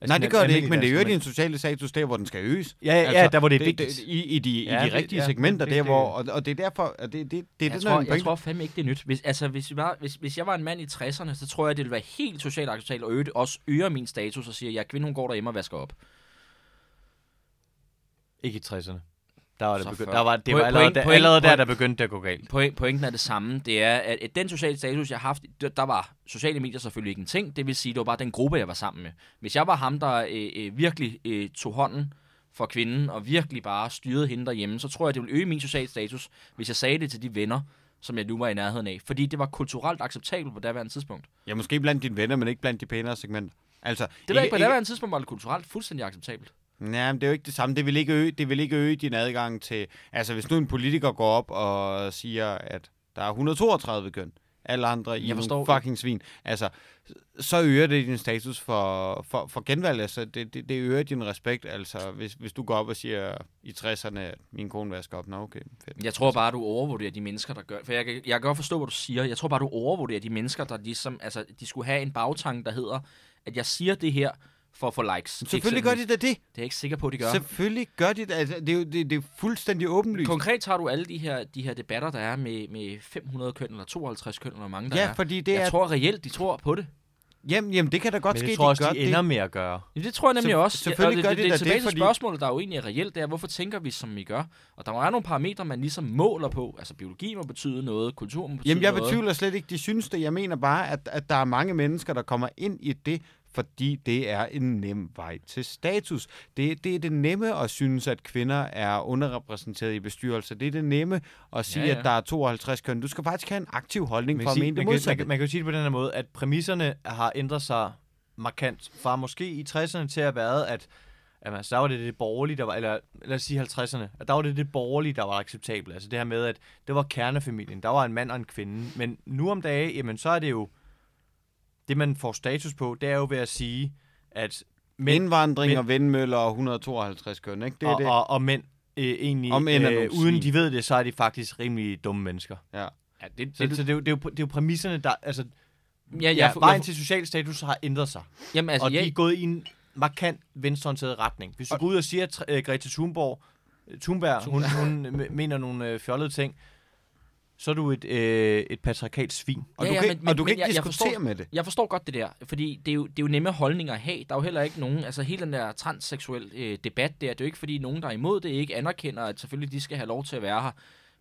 Altså, Nej, det gør det ikke, men det øger din sociale status der, hvor den skal øges. Ja, ja, ja, der hvor det er det, vigtigt. det, i, i, de, Ja, i de det- rigtige ja, segmenter, det- der det- hvor, og, og det er derfor, og det, det, det, det er jeg, det, tror, der jeg tror fandme ikke, det er nyt. Hvis, altså, hvis, vi var, hvis, hvis jeg var en mand i 60'erne, så tror jeg, det ville være helt socialt acceptabelt, og øge, også øger min status og siger, at jeg er kvinde, hun går derhjemme og vasker op. Ikke i 60'erne. Der var det før. Der var, det Point- var allerede, point- der, point- allerede der, point- der begyndte det at gå galt. Point, pointen er det samme. Det er, at, den sociale status, jeg har haft, der, der var sociale medier selvfølgelig ikke en ting. Det vil sige, det var bare den gruppe, jeg var sammen med. Hvis jeg var ham, der øh, øh, virkelig øh, tog hånden for kvinden, og virkelig bare styrede hende derhjemme, så tror jeg, det ville øge min sociale status, hvis jeg sagde det til de venner, som jeg nu var i nærheden af. Fordi det var kulturelt acceptabelt på daværende tidspunkt. Ja, måske blandt dine venner, men ikke blandt de pænere segmenter. Altså, Det var ikke på daværende tidspunkt, var det kulturelt fuldstændig acceptabelt. Nej, men det er jo ikke det samme. Det vil ikke øge, det vil ikke øge din adgang til... Altså, hvis nu en politiker går op og siger, at der er 132 køn, alle andre i nogle fucking svin, altså, så øger det din status for, for, for genvalg. Altså, det, det, det øger din respekt. Altså, hvis, hvis du går op og siger i 60'erne, at min kone vasker op, nå okay, fedt. Jeg tror bare, du overvurderer de mennesker, der gør... For jeg, jeg kan godt forstå, hvad du siger. Jeg tror bare, du overvurderer de mennesker, der ligesom... Altså, de skulle have en bagtanke, der hedder, at jeg siger det her for at få likes. Selvfølgelig gør de da det. Det er jeg ikke sikker på, at de gør. Selvfølgelig gør de det. Altså, det, er jo, det, det er fuldstændig åbenlyst. Konkret tager du alle de her, de her debatter, der er med, med 500 køn, eller 52 køn, eller mange der Ja, er. fordi det jeg er... tror reelt, de tror på det. Jamen, jamen, det kan da godt Men ske, jeg tror også, de gør de det. ender med at gøre. Ja, det tror jeg nemlig Selv- også. selvfølgelig og gør det, de det, det, det, tilbage til fordi- spørgsmålet, der er jo egentlig er reelt, det er, hvorfor tænker vi, som vi gør? Og der må være nogle parametre, man ligesom måler på. Altså, biologi må betyde noget, kultur må betyde Jamen, jeg noget. betvivler slet ikke, de synes det. Jeg mener bare, at, at der er mange mennesker, der kommer ind i det, fordi det er en nem vej til status. Det, det er det nemme at synes, at kvinder er underrepræsenteret i bestyrelser. Det er det nemme at sige, Ja, ja, at der er 52 køn. Du skal faktisk have en aktiv holdning Man for at sige, mene det man, kan, man, modsatte. kan, man kan jo sige det på den her måde, at præmisserne har ændret sig markant. Fra måske i 60'erne til at have været, at jamen, altså, der var det det borgerlige, der var, eller lad os sige 50'erne, at der var det det borgerlige, der var acceptabelt. Altså det her med, at det var kernefamilien. Der var en mand og en kvinde. Men nu om dagen, jamen så er det jo, det man får status på, det er jo ved at sige, at mænd, Indvandring men- og vindmøller og 152 køn, ikke? Det er og, det. Og, og mænd øh, egentlig, mænd er øh, uden de ved det, så er de faktisk rimelig dumme mennesker. Ja. Ja, det, Så, det, så det, er jo, det, er jo, det er jo præmisserne, der... Altså, ja, ja, jeg, vejen jeg, til social status har ændret sig. jamen, altså, og de jeg, er gået i en markant venstreorienteret retning. Hvis du går ud og siger, at uh, Greta Thunberg, Thunberg hun, hun øh, mener nogle øh, fjollede ting, så er du et, øh, et patriarkalt svin. Og Ja, du ja, kan, men- ikke- og du men- kan men ikke jeg- jeg diskutere forstår- med det. Jeg forstår godt det der, fordi det er, jo, det er jo nemme holdninger at have. Der er jo heller ikke nogen, altså hele den der transseksuel øh, debat der, det er jo ikke fordi nogen, der er imod det, ikke anerkender, at selvfølgelig de skal have lov til at være her.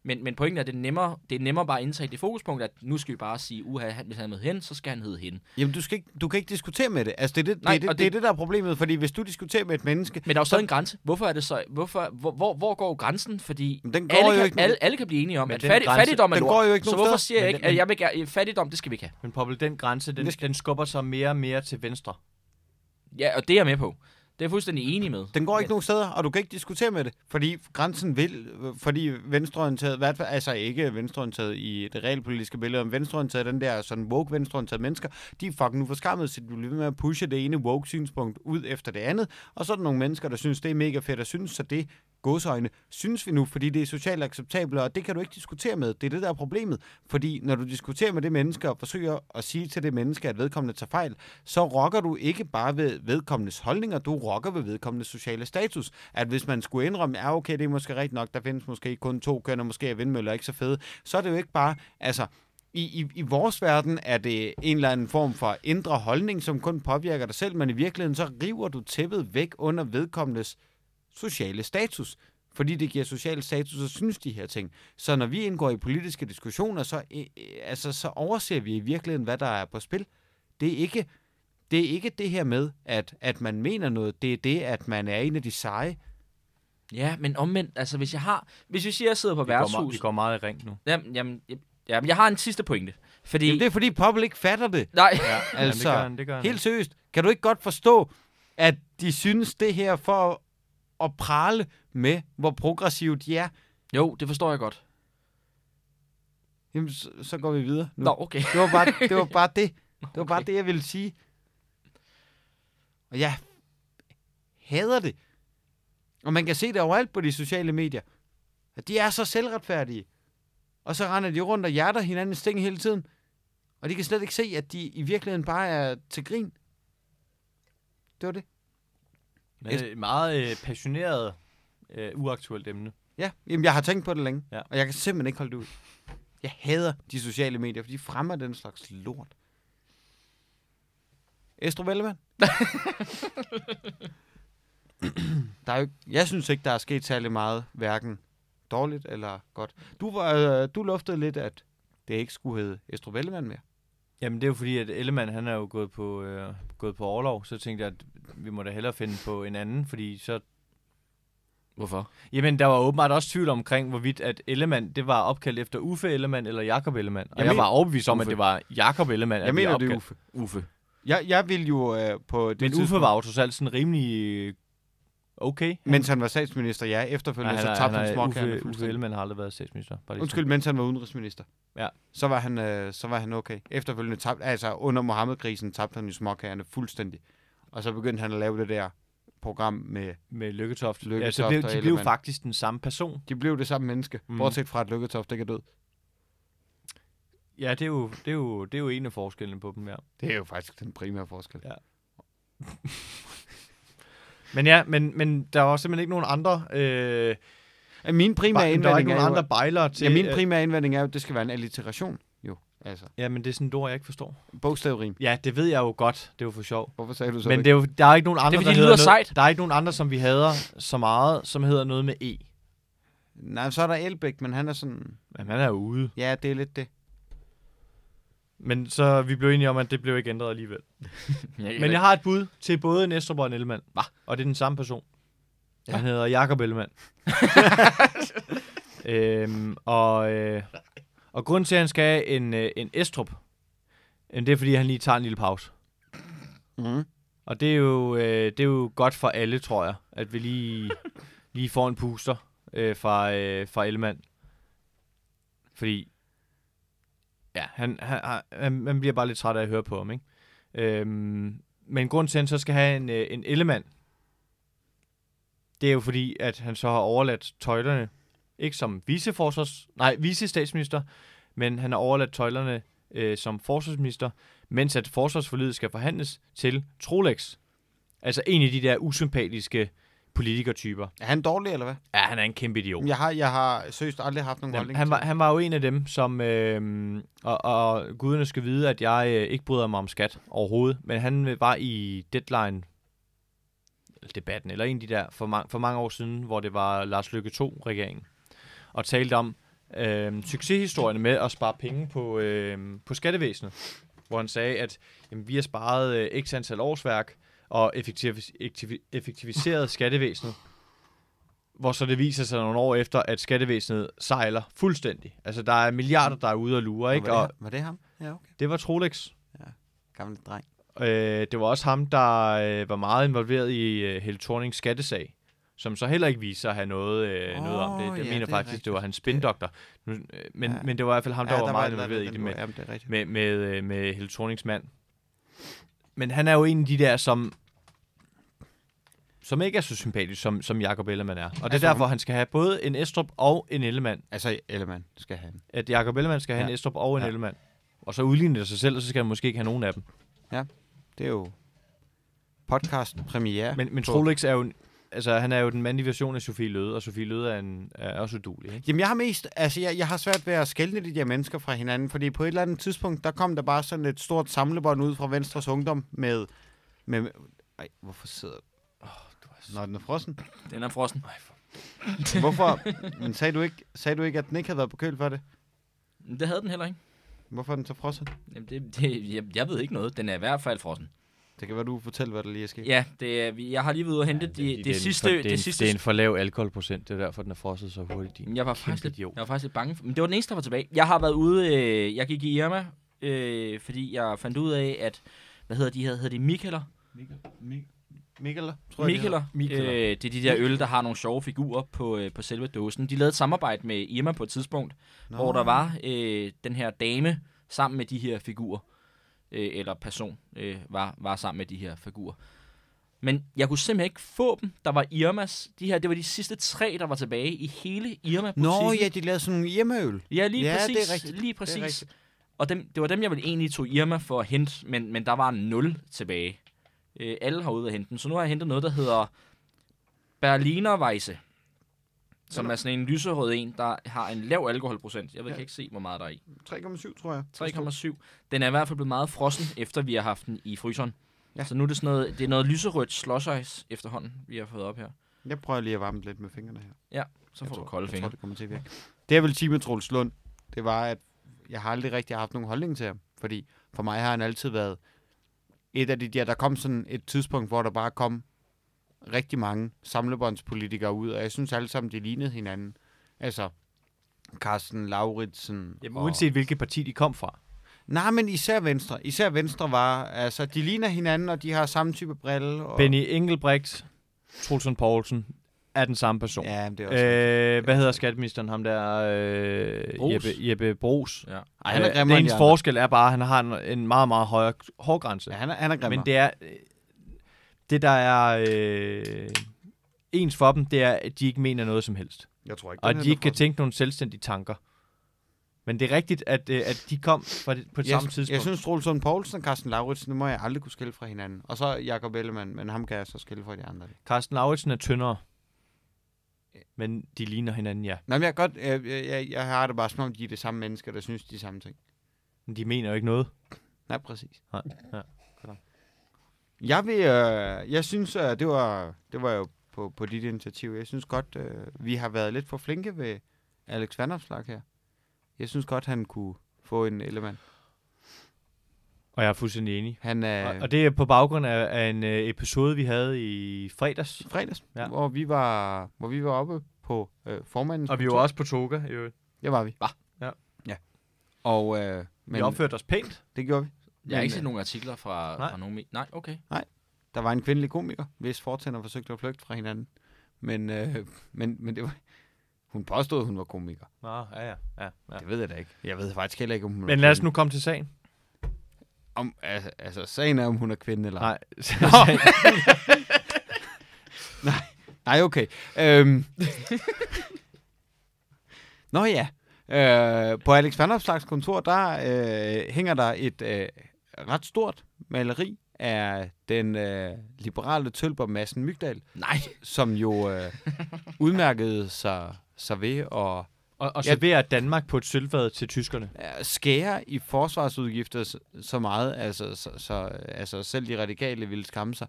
Men, men pointen er, at det er, nemmere, det er nemmere bare at indtage det fokuspunkt, at nu skal vi bare sige, uha, han- hvis han er med hen, så skal han hedde hende. Jamen, du, skal ikke, du kan ikke diskutere med det. Altså, det er det, Nej, det, er og det, det, er det- der er problemet, fordi hvis du diskuterer med et menneske, Men der er jo stadig en grænse. Hvorfor er det så, hvorfor, hvor, hvor, hvor går grænsen? Fordi Men den går alle, jo kan, ikke alle, alle kan blive enige om, Men at den fatti, grænse- fattigdom er den lort. går jo ikke så hvorfor siger jeg ikke, at jeg vil gerne, fattigdom, det skal vi ikke have. Men Poppel, den grænse, den, den skubber sig mere og mere til venstre. Ja, og det er jeg med på. Det er jeg fuldstændig enig med. Den går ikke nogen steder, og du kan ikke diskutere med det, fordi grænsen vil, fordi venstreorienteret, hvad, altså ikke venstreorienteret i det realpolitiske billede, men venstreorienteret, den der sådan woke venstreorienterede mennesker, de er fucking uforskammet, så de bliver ved med at pushe det ene woke synspunkt ud efter det andet, og så er der nogle mennesker, der synes, det er mega fedt, og synes, så det godsøjne, synes vi nu, fordi det er socialt acceptabelt, og det kan du ikke diskutere med. Det er det, der er problemet. Fordi når du diskuterer med det menneske og forsøger at sige til det menneske, at vedkommende tager fejl, så rokker du ikke bare ved vedkommendes holdninger, du rokker ved vedkommendes sociale status. At hvis man skulle indrømme, ja okay, det er måske rigtigt nok, der findes måske kun to køn, og måske er vindmøller ikke så fede, så er det jo ikke bare, altså, i, i, i vores verden er det en eller anden form for indre holdning, som kun påvirker dig selv, men i virkeligheden så river du tæppet væk under vedkommendes sociale status. Fordi det giver social status at synes de her ting. Så når vi indgår i politiske diskussioner, så, øh, øh, altså, så overser vi i virkeligheden, hvad der er på spil. Det er ikke det, er ikke det her med, at, at man mener noget. Det er det, at man er en af de seje. Ja, men omvendt, altså hvis jeg har... Hvis vi siger, at jeg sidder på Vi går, værtshus... meget, vi går meget i ring nu. Jamen, jamen, jamen, jeg har en sidste pointe. Fordi... Jamen, det er fordi, Poppel ikke fatter det. Nej, Ja, Altså, jamen, det gør han, det gør han. Helt seriøst. Kan du ikke godt forstå, at de synes det her for at prale med, hvor progressive de er? jo, det forstår jeg godt. Jamen, så, så går vi videre nu. Nå, okay. Det var bare det. Var bare det. Det var bare det, jeg ville sige. Og jeg hader det. Og man kan se det overalt på de sociale medier. At de er så selvretfærdige. Og så render de rundt og hjerter hinanden sting hele tiden. Og de kan slet ikke se, at de i virkeligheden bare er til grin. Det var det. Men er et meget øh, passioneret, øh, uaktuelt emne. Ja, jamen jeg har tænkt på det længe. Ja. Og jeg kan simpelthen ikke holde det ud. Jeg hader de sociale medier, for de fremmer den slags lort. Estrup Ellemann? der er jo, jeg synes ikke, der er sket særlig meget, hverken dårligt eller godt. Du, var, øh, du luftede lidt, at det ikke skulle hedde Estrup Ellemann mere. Jamen, det er jo fordi, at Ellemann, han er jo gået på, øh, gået på overlov, så tænkte jeg, at vi må da hellere finde på en anden, fordi så... Hvorfor? Jamen, der var åbenbart også tvivl omkring, hvorvidt at Ellemann, det var opkaldt efter Uffe Ellemann eller Jakob Ellemann. Og Jeg jeg, men- var overbevist om, Uffe. at det var Jakob Ellemann, at Jeg mener, det er. Uffe. Uffe. Jeg, jeg ville jo øh, på det Men Uffe var jo trods alt sådan rimelig øh, okay. Mens han var statsminister, ja. Efterfølgende han så er- tabte han, småkagerne Uffe, Uffe. Ellemann har aldrig været statsminister. Bare Undskyld, mens han var udenrigsminister. Ja. Så var han, øh, så var han okay. Efterfølgende tabte, altså under Mohammed-krisen tabte han jo småkagerne fuldstændig. Og så begyndte han at lave det der program med. Med Lykketoft. Lykketoft ja, så blev, de blev faktisk den samme person. de blev det samme menneske. Mm. bortset fra at Lykketoft ikke er død. Ja, det er jo, det er jo, det er jo en af forskellene på dem, ja. Det er jo faktisk den primære forskel. Ja. Men ja, men, men der var simpelthen ikke nogen andre... Øh. Min primære der var ikke indvending er nogen jo, andre bejlere til... ja, min øh, primære indvending er jo, at det skal være en alliteration. Jo, altså. Ja, men det er sådan et ord, jeg ikke forstår. Bogstavrim. Ja, det ved jeg jo godt. Det er jo for sjov. Hvorfor sagde du så Men ikke? det er jo, der er ikke nogen andre, fordi, der det hedder lyder noget, sejt. Der er ikke nogen andre, som vi hader så meget, som hedder noget med E. Nej, så er der Elbæk, men han er sådan... Men han er ude. Ja, det er lidt det. Men så vi blev enige om, at det blev ikke ændret alligevel. Jeg, Men jeg har et bud til både Næstrup og Ellemann. Hva? Og det er den samme person. Ja. Han hedder Jakob Ellemann. øhm, og, øh, og grunden til, at han skal have en, øh, en Estrup, øh, det er, fordi han lige tager en lille pause. Mm. Og det er jo, øh, det er jo godt for alle, tror jeg, at vi lige, lige får en puster øh, fra, øh, fra Ellemann. Fordi, ja, han, han, han, man bliver bare lidt træt af at høre på ham, ikke? Øhm, men grund til, at han så skal have en, øh, en Ellemann, det er jo fordi, at han så har overladt tøjlerne, ikke som viceforsvars, nej, vicestatsminister, men han har overladt tøjlerne øh, som forsvarsminister, mens at forsvarsforlidet skal forhandles til Trolex. Altså en af de der usympatiske politikertyper. Er han dårlig, eller hvad? Ja, han er en kæmpe idiot. Jeg har, jeg har seriøst aldrig haft nogen Jamen, holdning han, var, han var jo en af dem, som... Øh, og, og guderne skal vide, at jeg øh, ikke bryder mig om skat overhovedet. Men han øh, var i Deadline debatten, eller en af de der, for, mange, for mange år siden, hvor det var Lars Lykke 2-regeringen, og talte om øh, succeshistorierne med at spare penge på, øh, på skattevæsenet. Hvor han sagde, at jamen, vi har sparet øh, x antal årsværk, og effektiv- effektiv- effektiviseret skattevæsenet hvor så det viser sig nogle år efter, at skattevæsenet sejler fuldstændig. Altså, der er milliarder, der er ude og lure, ikke? Var Og det, var det ham? Ja, okay. det var Trolex. Gammel dreng. Øh, det var også ham, der øh, var meget involveret i øh, Helle Thornings skattesag, som så heller ikke viste sig at have noget, øh, Åh, noget om det. Jeg ja, mener det faktisk, rigtigt. det var hans spindoktor. Nu, øh, men, Ja. men det var i hvert fald ham, der Ja, var meget der involveret i der- det den med, var- Jamen, det med, med, øh, med Helle Thornings mand. Men han er jo en af de der, som som ikke er så sympatisk, som, som Jacob Ellemann er. Og det er Altså, derfor, han skal have både en Estrup og en Ellemann. Altså, Ellemann skal have. At Jacob Ellemann skal have Ja. en Estrup og en Ja. Ellemann. Og så udligner det sig selv, og så skal han måske ikke have nogen af dem. Det er jo podcast premiere. Men, men Trolix er jo, en- altså, han er jo den mandlige version af Sofie Løde, og Sofie Løde er, en, er også udulig. Ikke? Jamen, jeg har mest, altså, jeg, jeg har svært ved at skelne de der mennesker fra hinanden, fordi på et eller andet tidspunkt, der kom der bare sådan et stort samlebånd ud fra Venstres Ungdom med, med, ej, hvorfor sidder, når den er frossen. Den er frossen. Hvorfor, men sagde du, ikke, sagde du ikke, at den ikke havde været på køl for det? Det havde den heller ikke. Hvorfor er den så frossen? Jamen, det, det, jeg, jeg ved ikke noget. Den er i hvert fald frossen. Det kan være, du fortæller, hvad der lige er sket. Ja, det vi- jeg har lige været ude og hente ja, det, det, er en sidste... for, det, det en, sidste det er en for lav alkoholprocent, det er derfor, den er frosset så hurtigt. Din. Jeg var, faktisk lidt, idiot. jeg var faktisk lidt bange for, men det var den eneste, der var tilbage. Jeg har været ude, øh, jeg gik i Irma, øh, fordi jeg fandt ud af, at, hvad hedder de her, hedder de Mikkeller? Mikkeler, tror jeg, det hedder. Mikkeller. Øh, det er de der øl, der har nogle sjove figurer på, øh, på selve dåsen. De lavede et samarbejde med Irma på et tidspunkt, Nå. hvor der var øh, den her dame sammen med de her figurer, øh, eller person øh, var, var sammen med de her figurer. Men jeg kunne simpelthen ikke få dem. Der var Irmas. De her, det var de sidste tre, der var tilbage i hele Irma-butikken. Nå, ja, de lavede sådan nogle hjemmeøl. Ja, lige Ja, det er præcis. rigtigt. Lige Det er præcis. rigtigt. Og dem, det var dem, jeg ville egentlig tog Irma for at hente, men, men der var nul tilbage. Øh, alle har ude at hente dem. Så nu har jeg hentet noget, der hedder Berliner Weisse. Som er sådan en lyserød en, der har en lav alkoholprocent. Jeg ved, Ja. ikke se, hvor meget der er i. 3,7, tror jeg. 3,7. Den er i hvert fald blevet meget frossen, efter vi har haft den i fryseren. Ja. Ja. Så nu er det sådan noget, det er noget lyserødt slush ice efterhånden, vi har fået op her. Jeg prøver lige at varme lidt med fingrene her. Så Jeg får du tror- kolde jeg fingre. tror, det kommer til at virke. Det jeg vil sige med Troels Lund, det var, at jeg har aldrig rigtig haft nogen holdning til ham. Fordi for mig har han altid været et af de der, der kom sådan et tidspunkt, hvor der bare kom rigtig mange samlebåndspolitikere ud, og jeg synes alle sammen, de lignede hinanden. Altså, Carsten Lauritsen. Jamen, og- uanset hvilket parti de kom fra. Nej, men især Venstre. Især Venstre var, altså, de ligner hinanden, og de har samme type brille. Og... Benny Engelbrecht, Trulsund Poulsen, er den samme person. Ja, men det er også øh, Øh, hvad hedder skatteministeren? Ham der... Øh, Brugs. Jeppe, Jeppe Brugs. Ja. Ej, han er Øh, grimmere det andre. forskel er bare, at han har en, en meget, meget højere hårgrænse. Ja, han er, han er grimmere. Men det er... øh, Det, der er øh, ens for dem, det er, at de ikke mener noget som helst. jeg tror ikke, Og at de ikke kan tænke nogle selvstændige tanker. Men det er rigtigt, at, øh, at de kom fra det, på det samme jeg, tidspunkt. Jeg synes, Troels Lund Poulsen og Carsten Lauritsen, det må jeg aldrig kunne skille fra hinanden. Og så Jakob Ellemann, men ham kan jeg så skille fra de andre. Carsten Lauritsen er tyndere. Men de ligner hinanden, ja. Nå, men jeg, godt, jeg, jeg, jeg, jeg har det bare som om, de er det samme mennesker, der synes de samme ting. Men de mener jo ikke noget. Nej, præcis. Nej, ja. Jeg vil, øh, jeg synes, øh, det var, det var jo på, på dit initiativ. Jeg synes godt, øh, vi har været lidt for flinke ved Alex Vandopslag her. Jeg synes godt, han kunne få en element. Og jeg er fuldstændig enig. Han er Og, og det er på baggrund af, af en øh, episode, vi havde i fredags. fredags, ja. Hvor, vi var, hvor vi var oppe på øh, formandens Og vi var også på toga, i øvrigt. Det var vi. Hva? Ja. Ja. Og øh, Vi men, opførte os pænt. det gjorde vi. Jeg har ikke Men, set nogen artikler fra, Nej. fra nogen... Nej, okay. Der var en kvindelig komiker, hvis fortænder forsøgte at flygte fra hinanden. Men, øh, men, men det var, hun påstod, at hun var komiker. Nå, ja, ja. ja, ja. Det ved jeg da ikke. Jeg ved faktisk heller ikke, om hun Men lad os nu komme til sagen. Om, altså, altså, sagen er, om hun er kvinde eller Nej. Nej, okay. Øhm. Nå ja. Øh, på Alex Vandopslags kontor, der øh, hænger der et øh, ret stort maleri af den øh, liberale tølper Madsen Mygdal, Nej, som jo øh, udmærkede sig, sig ved at og, og Ja. serverer Danmark på et sølvfad til tyskerne. skære i forsvarsudgifter så, så meget, altså, så, så, altså selv de radikale ville skamme sig.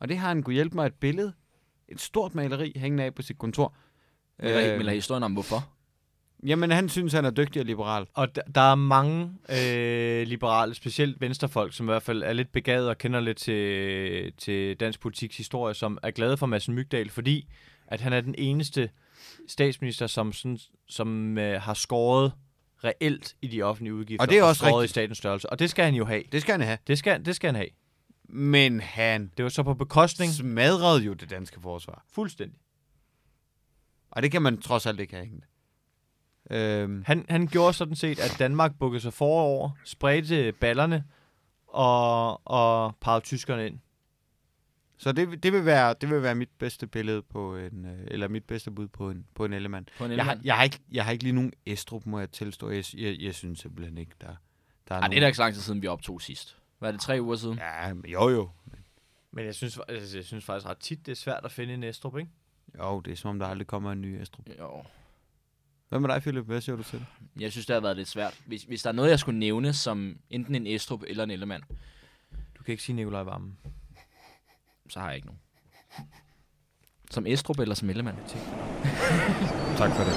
Og det har han kunne hjælpe mig et billede, et stort maleri hængende af på sit kontor. men øh, men historien om hvorfor? Jamen, han synes, han er dygtig og liberal. Og der, der er mange øh, liberale, specielt venstrefolk, som i hvert fald er lidt begavet og kender lidt til, til dansk politiks historie, som er glade for Madsen Mygdal, fordi at han er den eneste statsminister, som, sådan, som øh, har skåret reelt i de offentlige udgifter. Og det er også skåret rigtigt. i statens størrelse. Og det skal han jo have. Det skal han have. Det skal, det skal han have. Men han Det var så på bekostning smadrede jo det danske forsvar. fuldstændig. Og det kan man trods alt ikke have hængende. Øhm, Han, han gjorde sådan set, at Danmark bukkede sig forover, spredte ballerne og, og pegede tyskerne ind. Så det, det, vil være, det vil være mit bedste billede på en, øh, eller mit bedste bud på en, på en element. På en Jeg har, Ellemann. jeg, har ikke, jeg har ikke lige nogen Estrup, må jeg tilstå. Jeg, jeg, jeg synes simpelthen ikke, der, der er Ej, det er nogen. da ikke så lang tid siden, vi optog sidst. Hvad er det, tre uger siden? Ja, men jo jo. Men jeg synes, altså, jeg synes faktisk ret tit, det er svært at finde en Estrup, ikke? Jo, det er som om, der aldrig kommer en ny Estrup. Jo. Hvad med dig, Philip? Hvad siger du til det? Jeg synes, det har været lidt svært. Hvis, hvis der er noget, jeg skulle nævne som enten en Estrup eller en Ellemann, Du kan ikke sige Nikolaj Vammen så har jeg ikke nogen. Som Estrup eller som Ellemann? Tak for det.